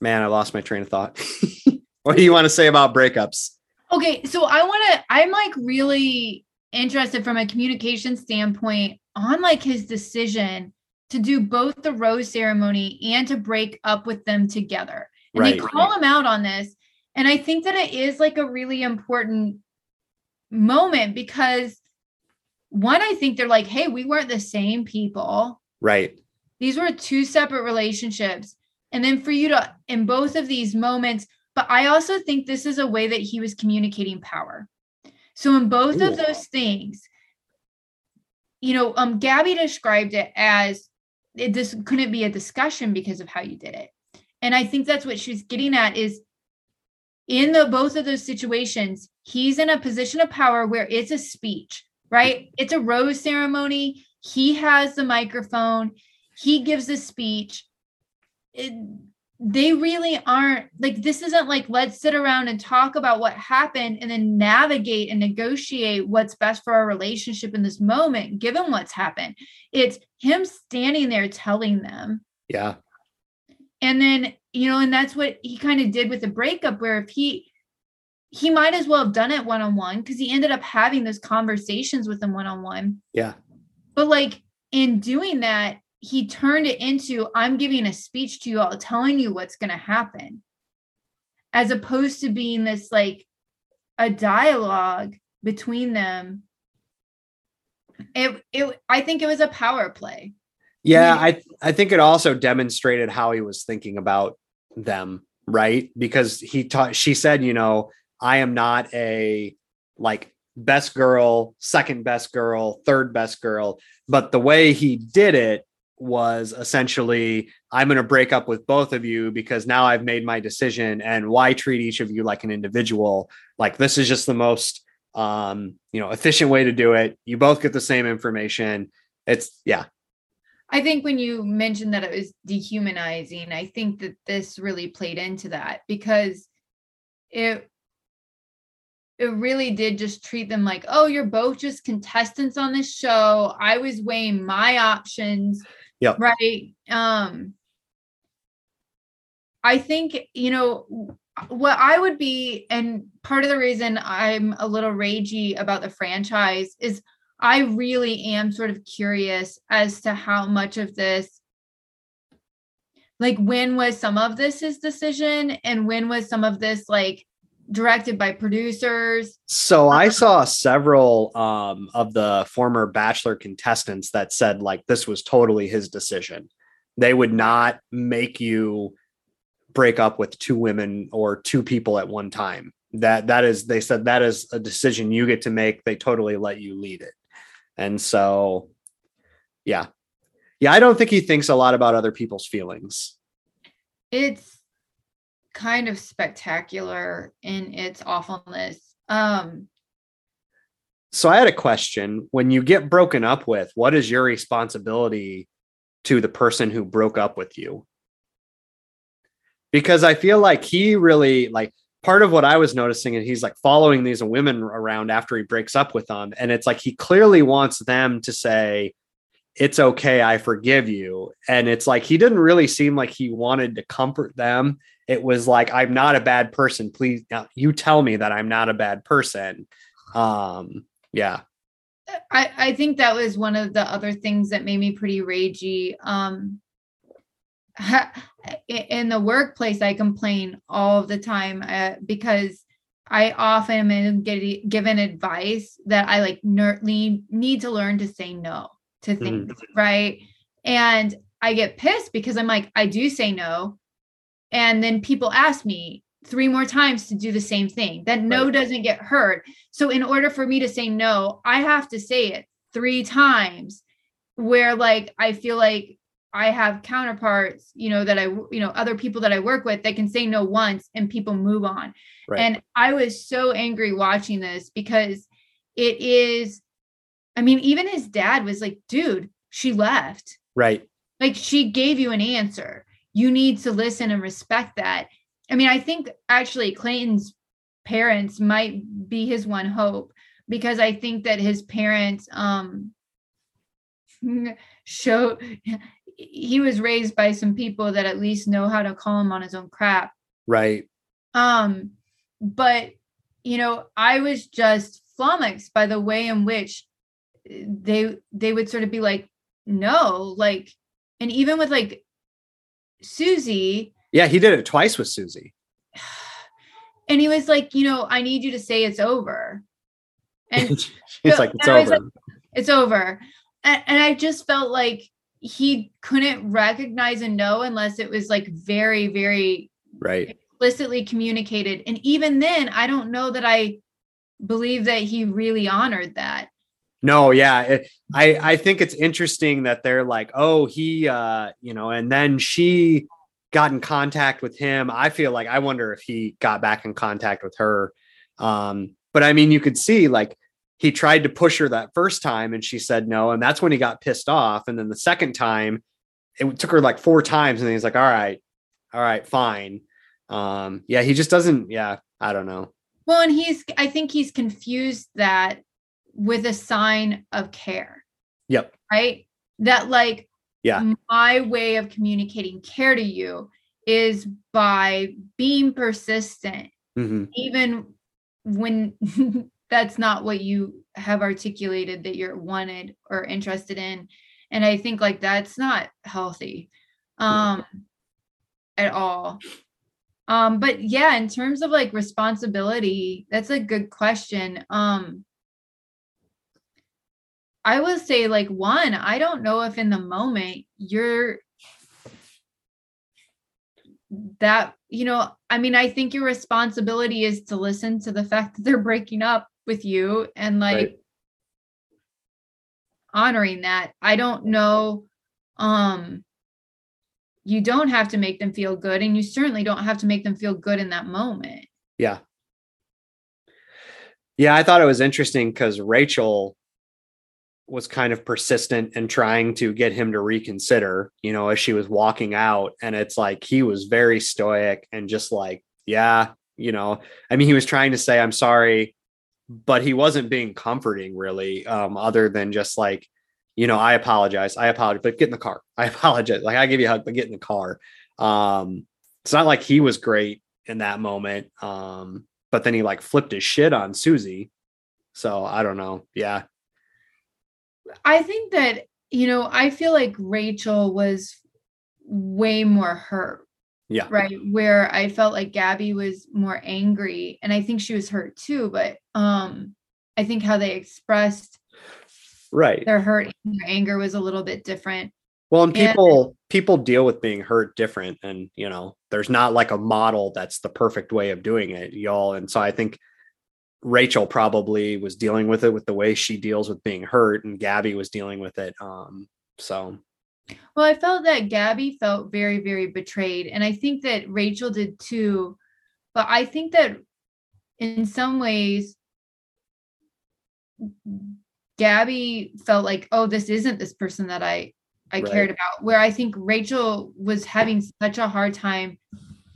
man, I lost my train of thought. what do you want to say about breakups? Okay, so I want to. I'm like really interested from a communication standpoint on like his decision to do both the rose ceremony and to break up with them together. And right, they call right. him out on this. And I think that it is like a really important moment because one, I think they're like, hey, we weren't the same people. Right. These were two separate relationships. And then for you to, in both of these moments, but I also think this is a way that he was communicating power. So in both Ooh. of those things, you know, um, Gabby described it as it, this couldn't be a discussion because of how you did it. And I think that's what she's getting at is in the both of those situations, he's in a position of power where it's a speech, right? It's a rose ceremony. He has the microphone. He gives a speech. It, they really aren't like this isn't like let's sit around and talk about what happened and then navigate and negotiate what's best for our relationship in this moment given what's happened. It's him standing there telling them. Yeah. And then you know and that's what he kind of did with the breakup where if he he might as well have done it one-on-one because he ended up having those conversations with them one-on-one yeah but like in doing that he turned it into I'm giving a speech to you all telling you what's going to happen as opposed to being this like a dialogue between them it it I think it was a power play Yeah, Yeah. I I think it also demonstrated how he was thinking about them, right? Because he taught she said, you know, I am not a like best girl, second best girl, third best girl, but the way he did it was essentially I'm going to break up with both of you because now I've made my decision and why treat each of you like an individual? Like this is just the most um, you know, efficient way to do it. You both get the same information. It's yeah, I think when you mentioned that it was dehumanizing, I think that this really played into that because it it really did just treat them like, oh, you're both just contestants on this show. I was weighing my options. Yep. Right. Um I think, you know, what I would be, and part of the reason I'm a little ragey about the franchise is I really am sort of curious as to how much of this, like, when was some of this his decision, and when was some of this like directed by producers? So I saw several um, of the former Bachelor contestants that said like this was totally his decision. They would not make you break up with two women or two people at one time. That that is they said that is a decision you get to make. They totally let you lead it. And so yeah. Yeah, I don't think he thinks a lot about other people's feelings. It's kind of spectacular in its awfulness. Um, So I had a question. When you get broken up with, what is your responsibility to the person who broke up with you? Because I feel like he really like part of what I was noticing and he's like following these women around after he breaks up with them and it's like he clearly wants them to say it's okay I forgive you and it's like he didn't really seem like he wanted to comfort them it was like I'm not a bad person please now you tell me that I'm not a bad person um yeah I, I think that was one of the other things that made me pretty ragey. Um, in the workplace, I complain all the time uh, because I often am getting given advice that I like ner- need, need to learn to say no to things, right? And I get pissed because I'm like, I do say no. And then people ask me three more times to do the same thing. That no Right. doesn't get heard. So in order for me to say no, I have to say it three times where like I feel like I have counterparts, you know, that I, you know, other people that I work with that can say no once and people move on. right And I was so angry watching this because it is, I mean, even his dad was like, dude, she left. right Like she gave you an answer. You need to listen and respect that. I mean, I think actually Clayton's parents might be his one hope because I think that his parents um show he was raised by some people that at least know how to call him on his own crap. right Um, but you know, I was just flummoxed by the way in which they they would sort of be like, no, like, and even with like Susie, yeah he did it twice with susie and he was like, you know, I need you to say it's over. And it's So- like it's and I was over like- it's over. And, and I just felt like he couldn't recognize a no unless it was like very, very right explicitly communicated. And even then, I don't know that I believe that he really honored that. No, yeah. It, I I think it's interesting that they're like, "Oh, he uh, you know, and then she got in contact with him." I feel like I wonder if he got back in contact with her. Um, but I mean, you could see like he tried to push her that first time and she said no, and that's when he got pissed off. And then the second time, it took her like four times, and he's like, "All right, all right, fine." Um, yeah, he just doesn't. Yeah, I don't know. Well, and he's, I think he's confused that with a sign of care, Yep. right? That like, Yeah. my way of communicating care to you is by being persistent, hmm even when that's not what you have articulated that you're wanted or interested in. and i think like that's not healthy um at all um but yeah in terms of like responsibility that's a good question um i would say like one i don't know if in the moment you're that you know i mean i think your responsibility is to listen to the fact that they're breaking up with you and like Right. honoring that i don't know um you don't have to make them feel good and you certainly don't have to make them feel good in that moment Yeah. Yeah, I thought it was interesting because Rachel was kind of persistent in trying to get him to reconsider, you know, as she was walking out. And it's like he was very stoic and just like, yeah, you know, I mean, he was trying to say, I'm sorry, but he wasn't being comforting really, um, other than just like, you know, I apologize. I apologize, but get in the car. I apologize. Like I give you a hug, but get in the car. Um, it's not like he was great in that moment. Um, but then he like flipped his shit on Susie. So I don't know. Yeah. I think that you know i feel like rachel was way more hurt Yeah. right where i felt like gabby was more angry and i think she was hurt too but um i think how they expressed Right. their hurt and their anger was a little bit different Well, and And- people people deal with being hurt different, and you know, there's not like a model that's the perfect way of doing it, y'all. And so I think Rachel probably was dealing with it with the way she deals with being hurt, and Gabby was dealing with it. Um, so well i felt that gabby felt very very betrayed and i think that rachel did too but i think that in some ways gabby felt like oh this isn't this person that i i Right. cared about where i think rachel was having such a hard time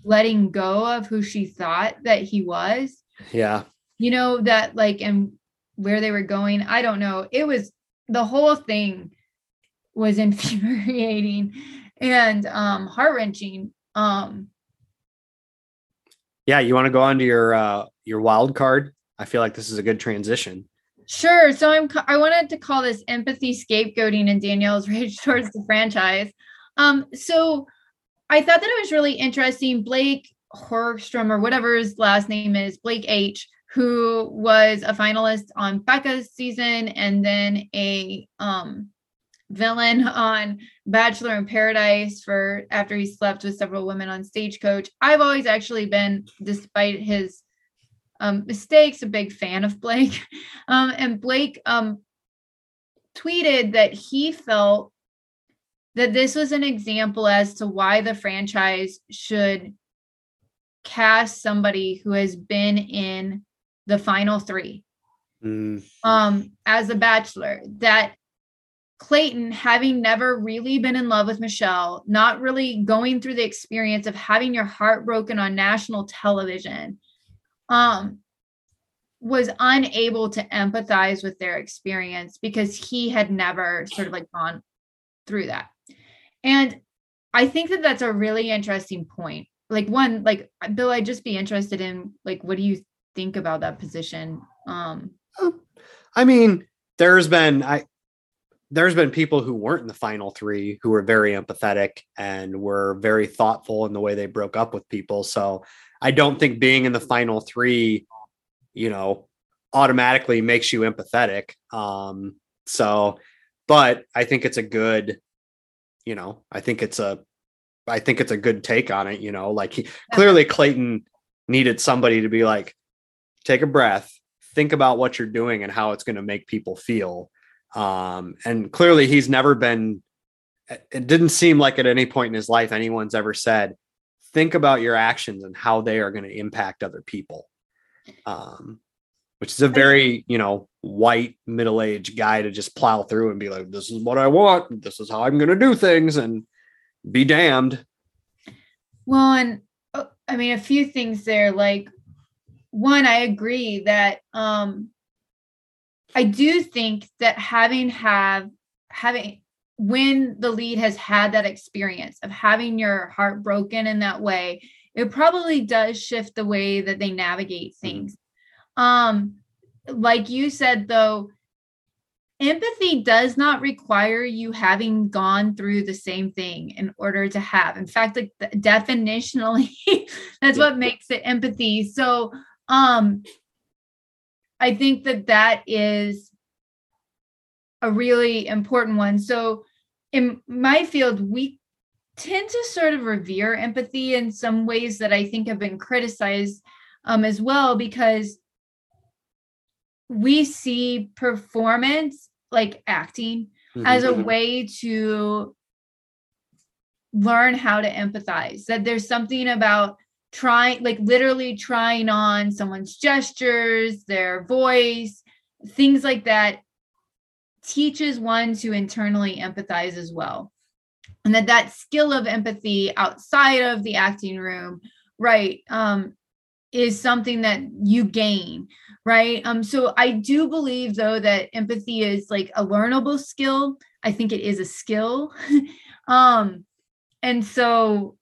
letting go of who she thought that he was yeah, you know that like and where they were going i don't know it was the whole thing was infuriating and um heart-wrenching um yeah. You want to go on to your uh your wild card? I feel like this is a good transition. sure so i'm i wanted to call this empathy scapegoating and danielle's rage towards the franchise um so i thought that it was really interesting blake horstrom or whatever his last name is blake h who was a finalist on becca's season and then a um villain on Bachelor in Paradise for after he slept with several women on Stagecoach. I've always actually been, despite his um, mistakes, a big fan of Blake. Um, and Blake um, tweeted that he felt that this was an example as to why the franchise should cast somebody who has been in the final three Mm, um as a bachelor that Clayton having never really been in love with Michelle, not really going through the experience of having your heart broken on national television, um was unable to empathize with their experience because he had never sort of like gone through that. And I think that that's a really interesting point. Like one like Bill I'd just be interested in like what do you think about that position? Um I mean, there's been I there's been people who weren't in the final three who were very empathetic and were very thoughtful in the way they broke up with people. So I don't think being in the final three, you know, automatically makes you empathetic. Um, so, but I think it's a good, you know, I think it's a, I think it's a good take on it. You know, like he, clearly Clayton needed somebody to be like, take a breath, think about what you're doing and how it's going to make people feel. Um, and clearly he's never been, it didn't seem like at any point in his life anyone's ever said, think about your actions and how they are going to impact other people. Um, which is a very, you know, white middle-aged guy to just plow through and be like, this is what I want. This is how I'm going to do things and be damned. Well, and uh, I mean, a few things there. Like, one, I agree that um, I do think that having have having when the lead has had that experience of having your heart broken in that way, it probably does shift the way that they navigate things. Um, like you said, though, empathy does not require you having gone through the same thing in order to have. In fact like definitionally that's what makes it empathy. So um i think that that is a really important one so in my field we tend to sort of revere empathy in some ways that i think have been criticized um, as well because we see performance like acting mm-hmm. as a way to learn how to empathize that there's something about trying like literally trying on someone's gestures their voice things like that teaches one to internally empathize as well. And that that skill of empathy outside of the acting room right um is something that you gain right? Um so i do believe though that empathy is like a learnable skill. I think it is a skill. Um and so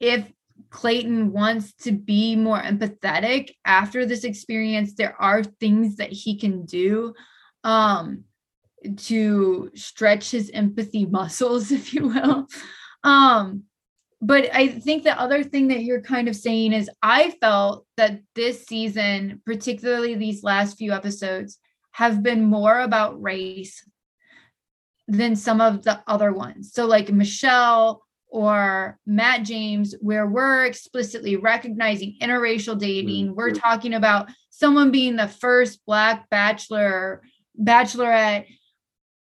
if clayton wants to be more empathetic after this experience there are things that he can do um to stretch his empathy muscles if you will um but I think the other thing that you're kind of saying is I felt that this season, particularly these last few episodes, have been more about race than some of the other ones. So, like Michelle or Matt James, where we're explicitly recognizing interracial dating, we're mm-hmm. talking about someone being the first Black bachelor, bachelorette.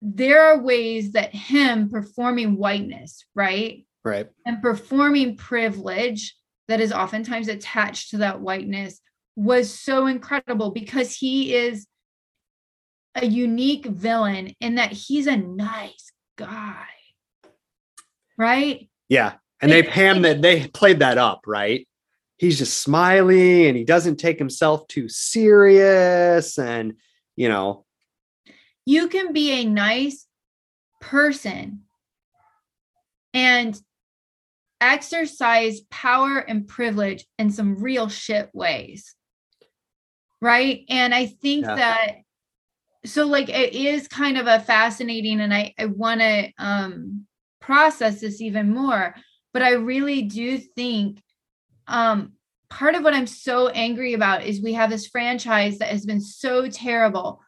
There are ways that him performing whiteness, right? Right. And performing privilege that is oftentimes attached to that whiteness was so incredible because he is a unique villain in that he's a nice guy. Right? Yeah. And they Pam that they played that up, right? He's just smiling and he doesn't take himself too serious and you know you can be a nice person and exercise power and privilege in some real shit ways. Right. And I think yeah. that so like it is kind of a fascinating and I, I want to um process this even more, but I really do think um part of what I'm so angry about is we have this franchise that has been so terrible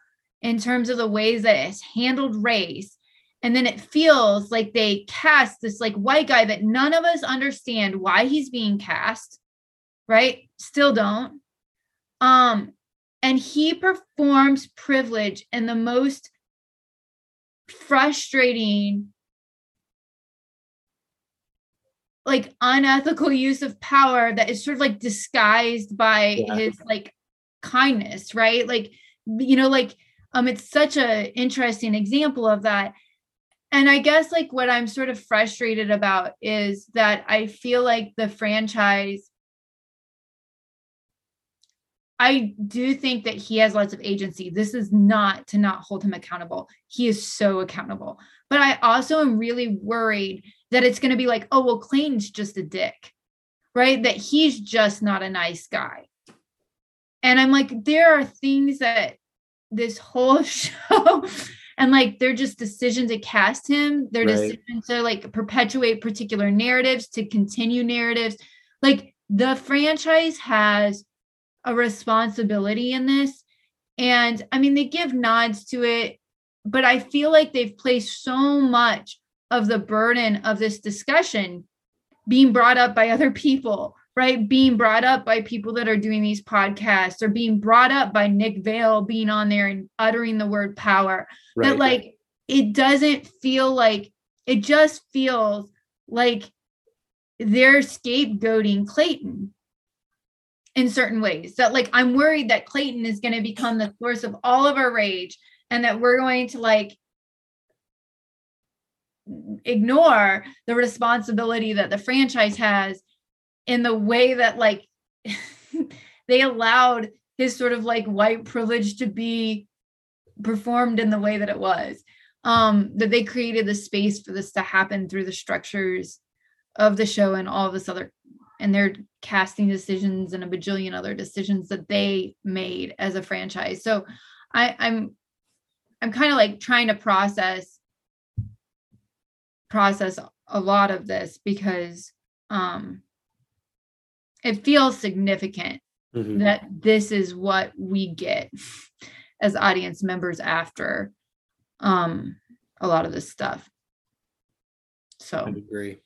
in terms of the ways that it's handled race and then it feels like they cast this like white guy that none of us understand why he's being cast right? Still don't. Um and he performs privilege in the most frustrating like unethical use of power that is sort of like disguised by yeah. his like kindness right like you know like um it's such a interesting example of that and I guess like what I'm sort of frustrated about is that I feel like the franchise I do think that he has lots of agency. This is not to not hold him accountable. He is so accountable. But I also am really worried that it's going to be like, oh, well, Clayton's just a dick, right? That he's just not a nice guy. And I'm like, there are things that this whole show and like they're just decision to cast him their right. decision to like perpetuate particular narratives to continue narratives like the franchise has a responsibility in this and i mean they give nods to it but i feel like they've placed so much of the burden of this discussion being brought up by other people right? Being brought up by people that are doing these podcasts or being brought up by Nick Viall being on there and uttering the word power. Right. That like it doesn't feel like it just feels like they're scapegoating Clayton in certain ways. That like I'm worried that Clayton is going to become the source of all of our rage and that we're going to like ignore the responsibility that the franchise has in the way that like they allowed his sort of like white privilege to be performed in the way that it was. Um that they created the space for this to happen through the structures of the show and all this other and their casting decisions and a bajillion other decisions that they made as a franchise. So i i'm I'm kind of like trying to process process a lot of this because um it feels significant Mhm. that this is what we get as audience members after um a lot of this stuff I so agree.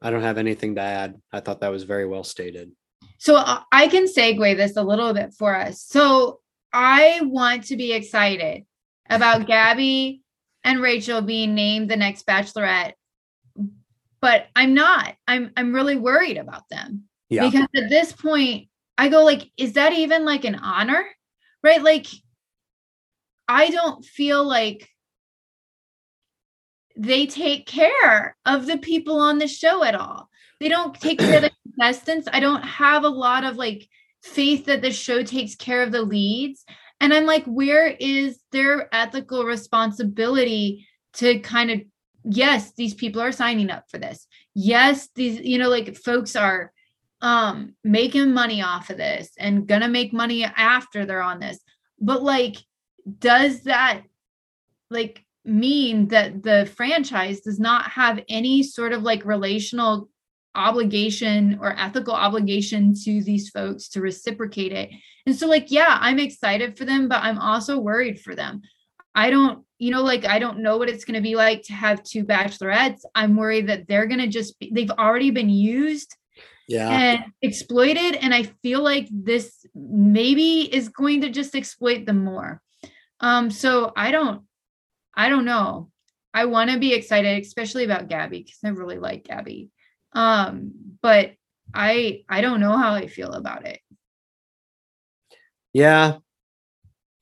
I don't have anything to add. I thought that was very well stated. so I- i can segue this a little bit for us so i want to be excited about gabby and rachel being named the next bachelorette. But i'm not i'm i'm really worried about them. Yeah. because at this point i go like is that even like an honor? Right? Like i don't feel like they take care of the people on the show at all. They don't take care of the contestants. I don't have a lot of like faith that the show takes care of the leads and i'm like where is their ethical responsibility to kind of yes these people are signing up for this. Yes these you know like folks are um making money off of this and gonna make money after they're on this. But like does that like mean that the franchise does not have any sort of like relational obligation or ethical obligation to these folks to reciprocate it. And so like yeah i'm excited for them but i'm also worried for them. I don't you know like i don't know what it's going to be like to have two bachelorettes. I'm worried that they're going to just be, they've already been used Yeah. and exploited and i feel like this maybe is going to just exploit them more. Um so i don't i don't know. I want to be excited especially about gabby because i really like gabby um but i i don't know how i feel about it Yeah.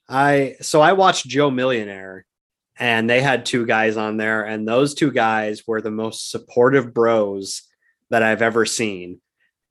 I so I watched Joe Millionaire and they had two guys on there and those two guys were the most supportive bros that I've ever seen.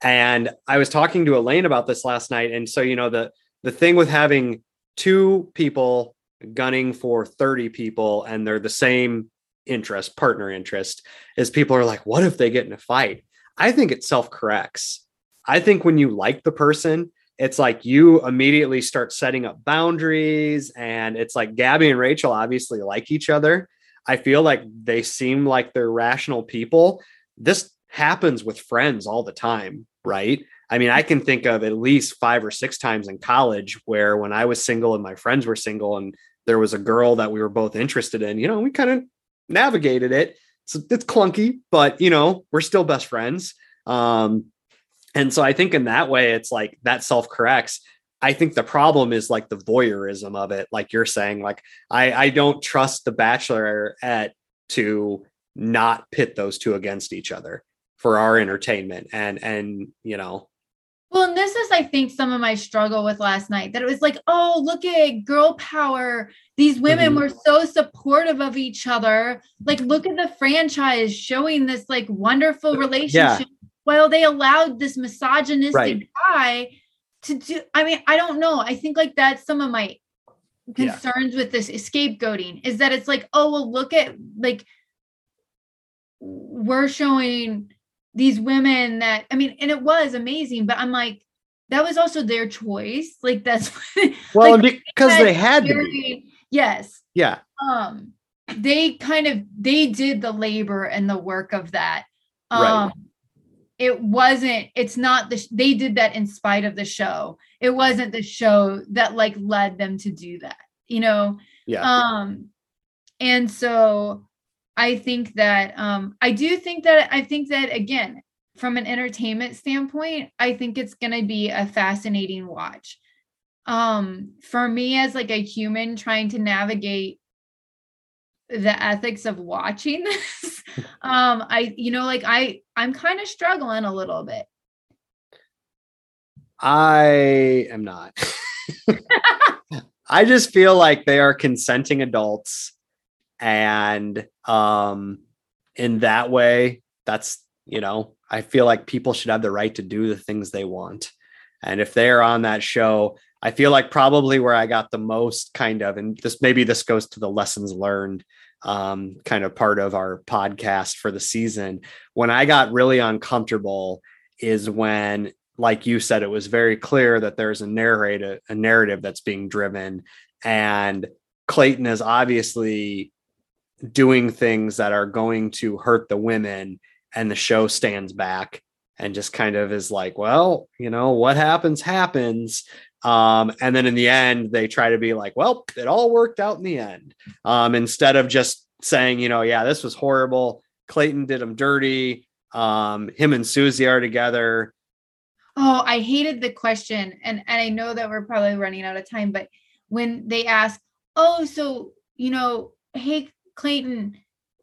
And I was talking to Elaine about this last night and so you know the the thing with having two people gunning for 30 people and they're the same interest, partner interest, is people are like what if they get in a fight? I think it self-corrects. I think when you like the person, it's like you immediately start setting up boundaries and it's like Gabby and Rachel obviously like each other. I feel like they seem like they're rational people. This happens with friends all the time, right? I mean, I can think of at least 5 or 6 times in college where when I was single and my friends were single and there was a girl that we were both interested in, you know, we kind of navigated it. So it's clunky, but you know, we're still best friends. Um, and so I think in that way, it's like that self corrects. I think the problem is like the voyeurism of it, like you're saying. Like I, I don't trust the Bachelorette to not pit those two against each other for our entertainment, and and you know, Well, and this is, I think, some of my struggle with last night that it was like, oh, look at girl power. These women Mhm. were so supportive of each other. Like, look at the franchise showing this like wonderful relationship while they allowed this misogynistic Right. guy to do. I mean, I don't know. I think like that's some of my Yeah. concerns with this scapegoating is that it's like, oh, well, look at like we're showing these women that I mean, and it was amazing, but I'm like, that was also their choice. Like that's well, Like, because had they had to be, very- yes. yeah, Um, they kind of they did the labor and the work of that. Um Right. it wasn't, it's not the sh- they did that in spite of the show. It wasn't the show that like led them to do that, you know. yeah, Um, and so I think that um, I do think that I think that again, from an entertainment standpoint, I think it's going to be a fascinating watch. Um, for me as like a human trying to navigate the ethics of watching this, um, I you know like I I'm kind of struggling a little bit. I am not. I just feel like they are consenting adults and um in that way that's you know I feel like people should have the right to do the things they want. And if they're on that show, I feel like probably where I got the most kind of and this maybe this goes to the lessons learned um kind of part of our podcast for the season. When I got really uncomfortable is when like you said, it was very clear that there's a narrative, a narrative that's being driven, and Clayton is obviously doing things that are going to hurt the women and the show stands back and just kind of is like well you know what happens happens. Um, and then in the end they try to be like well it all worked out in the end. Um, instead of just saying you know yeah this was horrible. Clayton did him dirty. Um, him and susie are together. Oh, I hated the question. And, and I know that we're probably running out of time, but when they ask, oh, so, you know, hey, Clayton,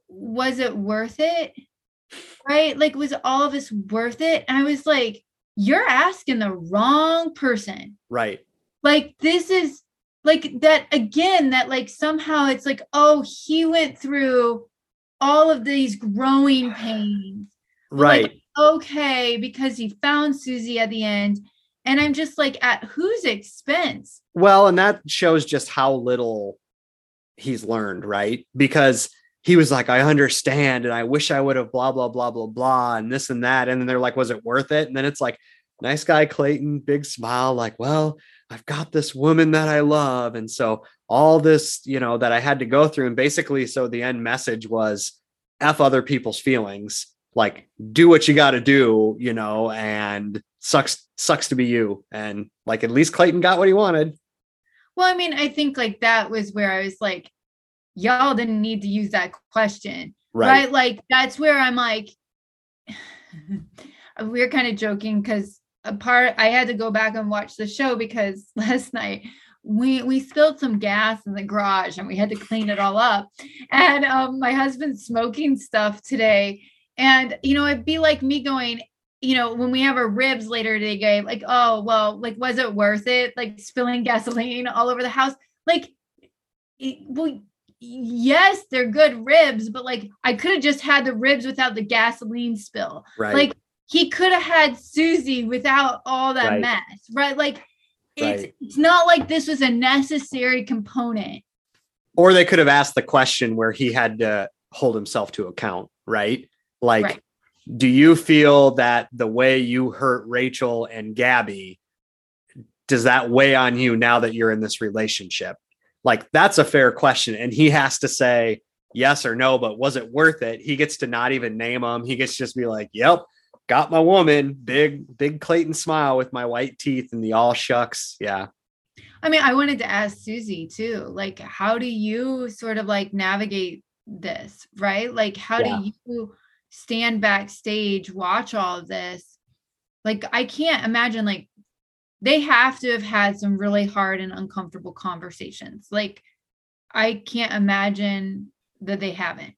was it worth it? Right? Like, was all of this worth it? And I was like, you're asking the wrong person. right Like, this is like that again, that like somehow it's like, oh, he went through all of these growing pains right like, okay because he found Susie at the end. And I'm just like, at whose expense? Well, and that shows just how little he's learned, right? Because he was like, I understand, and I wish I would have blah, blah, blah, blah, blah, and this and that. And then they're like, was it worth it? And then it's like, nice guy, Clayton, big smile, like, well, I've got this woman that I love. And so all this, you know, that I had to go through. And basically, so the end message was F other people's feelings, like do what you got to do, you know, and sucks, sucks to be you. And like, at least Clayton got what he wanted. Well, I mean, I think like that was where I was like, y'all didn't need to use that question. Right. Like that's where I'm like, we are kind of joking because a part I had to go back and watch the show because last night we we spilled some gas in the garage and we had to clean it all up. And um, my husband's smoking stuff today. And you know, it'd be like me going, you know, when we have our ribs later today, like, oh well, like was it worth it? Like spilling gasoline all over the house. Like it, well, yes, they're good ribs, but like I could have just had the ribs without the gasoline spill. Right. Like he could have had Susie without all that Right. mess, right? Like it's Right. it's not like this was a necessary component. or they could have asked the question where he had to hold himself to account, right? Like. Do you feel that the way you hurt Rachel and Gabby, does that weigh on you now that you're in this relationship? Like, that's a fair question. And he has to say yes or no, but was it worth it? He gets to not even name them. He gets to just be like, yep, got my woman, big, big Clayton smile with my white teeth and the all shucks. Yeah. I mean, I wanted to ask Susie too. Like, how do you sort of like navigate this, right? Like, how Yeah. do you stand backstage, watch all of this? Like, I can't imagine like they have to have had some really hard and uncomfortable conversations. Like, I can't imagine that they haven't.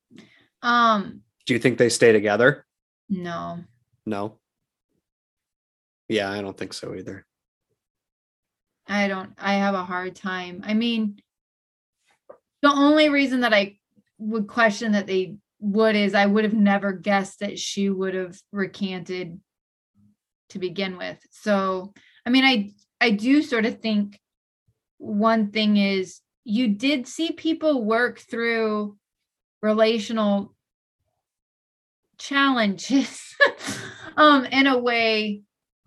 Um, Do you think they stay together? no. No. Yeah, I don't think so either. I don't, I have a hard time. I mean, the only reason that I would question that they would is I would have never guessed that she would have recanted to begin with. So, I mean, I, I do sort of think one thing is you did see people work through relational challenges um in a way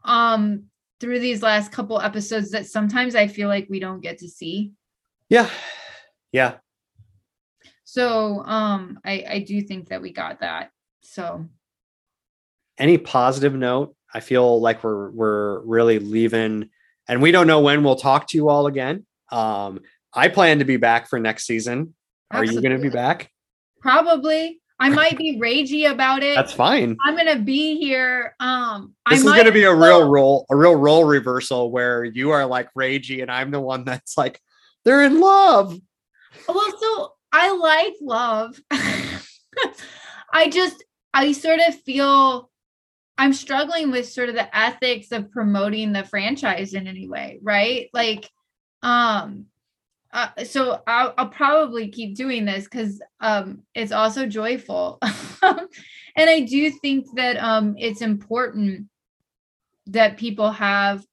um through these last couple episodes that sometimes I feel like we don't get to see. Yeah. Yeah. So um I I do think that we got that. So Any positive note? I feel like we're we're really leaving and we don't know when we'll talk to you all again. Um I plan to be back for next season. Are you going to be back? probably I might be ragey about it. That's fine. I'm gonna be here. Um This I is might to be a real role, a real role reversal where you are like ragey and I'm the one that's like they're in love. Well, so I like love. I just, I sort of feel I'm struggling with sort of the ethics of promoting the franchise in any way, right? Like, um, uh, so I'll, I'll probably keep doing this because um, it's also joyful, and I do think that um, it's important that people have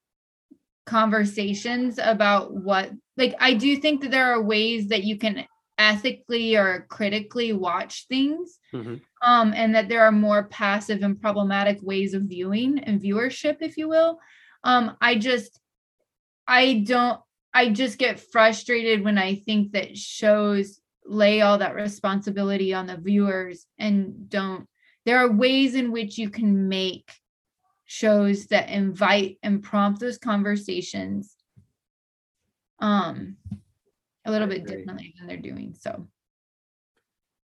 conversations about what like I do think that there are ways that you can ethically or critically watch things Mhm. um and that there are more passive and problematic ways of viewing and viewership if you will um I just I don't I just get frustrated when I think that shows lay all that responsibility on the viewers and don't. There are ways in which you can make shows that invite and prompt those conversations um a little I bit agree. differently than they're doing. So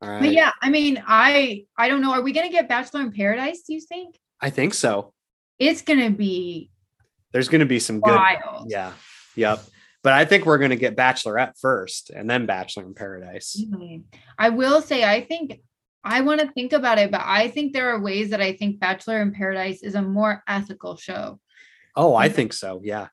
All right. but yeah, I mean, I I don't know. Are we gonna get Bachelor in Paradise? Do you think I think so. it's gonna be There's going to be some good. Yeah. Yep. But I think we're going to get Bachelorette first and then Bachelor in Paradise. I will say, I think I want to think about it, but I think there are ways that I think Bachelor in Paradise is a more ethical show. Oh, I think so. Yeah.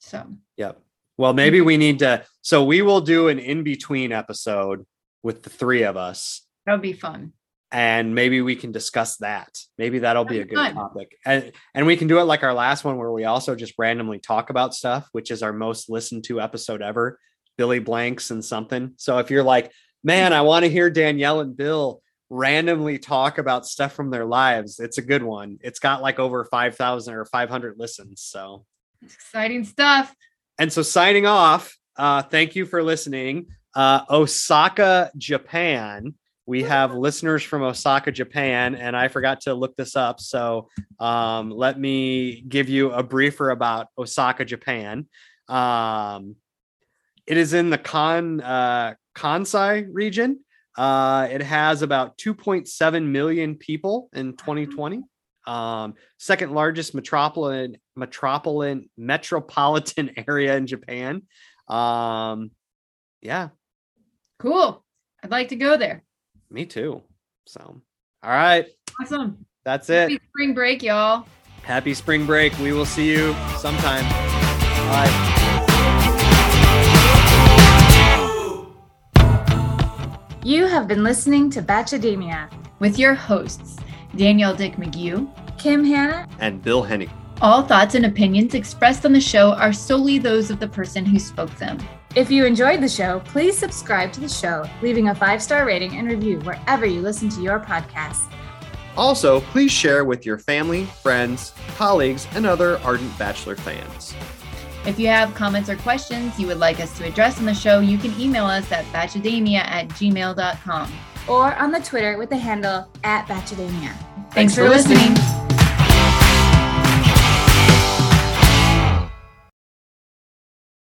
So Yep. Well, maybe mm-hmm. we need to. So we will do an in between episode with the three of us, that would be fun. and maybe we can discuss that. Maybe that'll be a good fun. topic, and and we can do it like our last one where we also just randomly talk about stuff, which is our most listened to episode ever. Billy Blanks and something. So if you're like, man, I want to hear Danielle and Bill randomly talk about stuff from their lives, it's a good one. It's got like over five thousand or five hundred listens. So. It's exciting stuff. And so signing off, uh, thank you for listening. Uh, Osaka, Japan. We have listeners from Osaka, Japan, and I forgot to look this up. So um, let me give you a briefer about Osaka, Japan. Um, it is in the Kan uh, Kansai region. Uh, it has about 2.7 million people in 2020. Um, second largest metropolitan metropolitan metropolitan area in Japan. Um, yeah, Cool. I'd like to go there. me too. So, all right, Awesome. that's Happy it. spring break, y'all. Happy spring break. We will see you sometime. Bye. You have been listening to Batchademia. With your hosts, Danielle Dick McGee. Kim Hanna, And Bill Hennig. All thoughts and opinions expressed on the show are solely those of the person who spoke them. if you enjoyed the show, please subscribe to the show, leaving a five star rating and review wherever you listen to your podcast. Also, please share with your family, friends, colleagues, and other ardent Bachelor fans. If you have comments or questions you would like us to address on the show, you can email us at batchademia at gmail.com. Or on the Twitter with the handle at Batchademia. Thanks, for listening.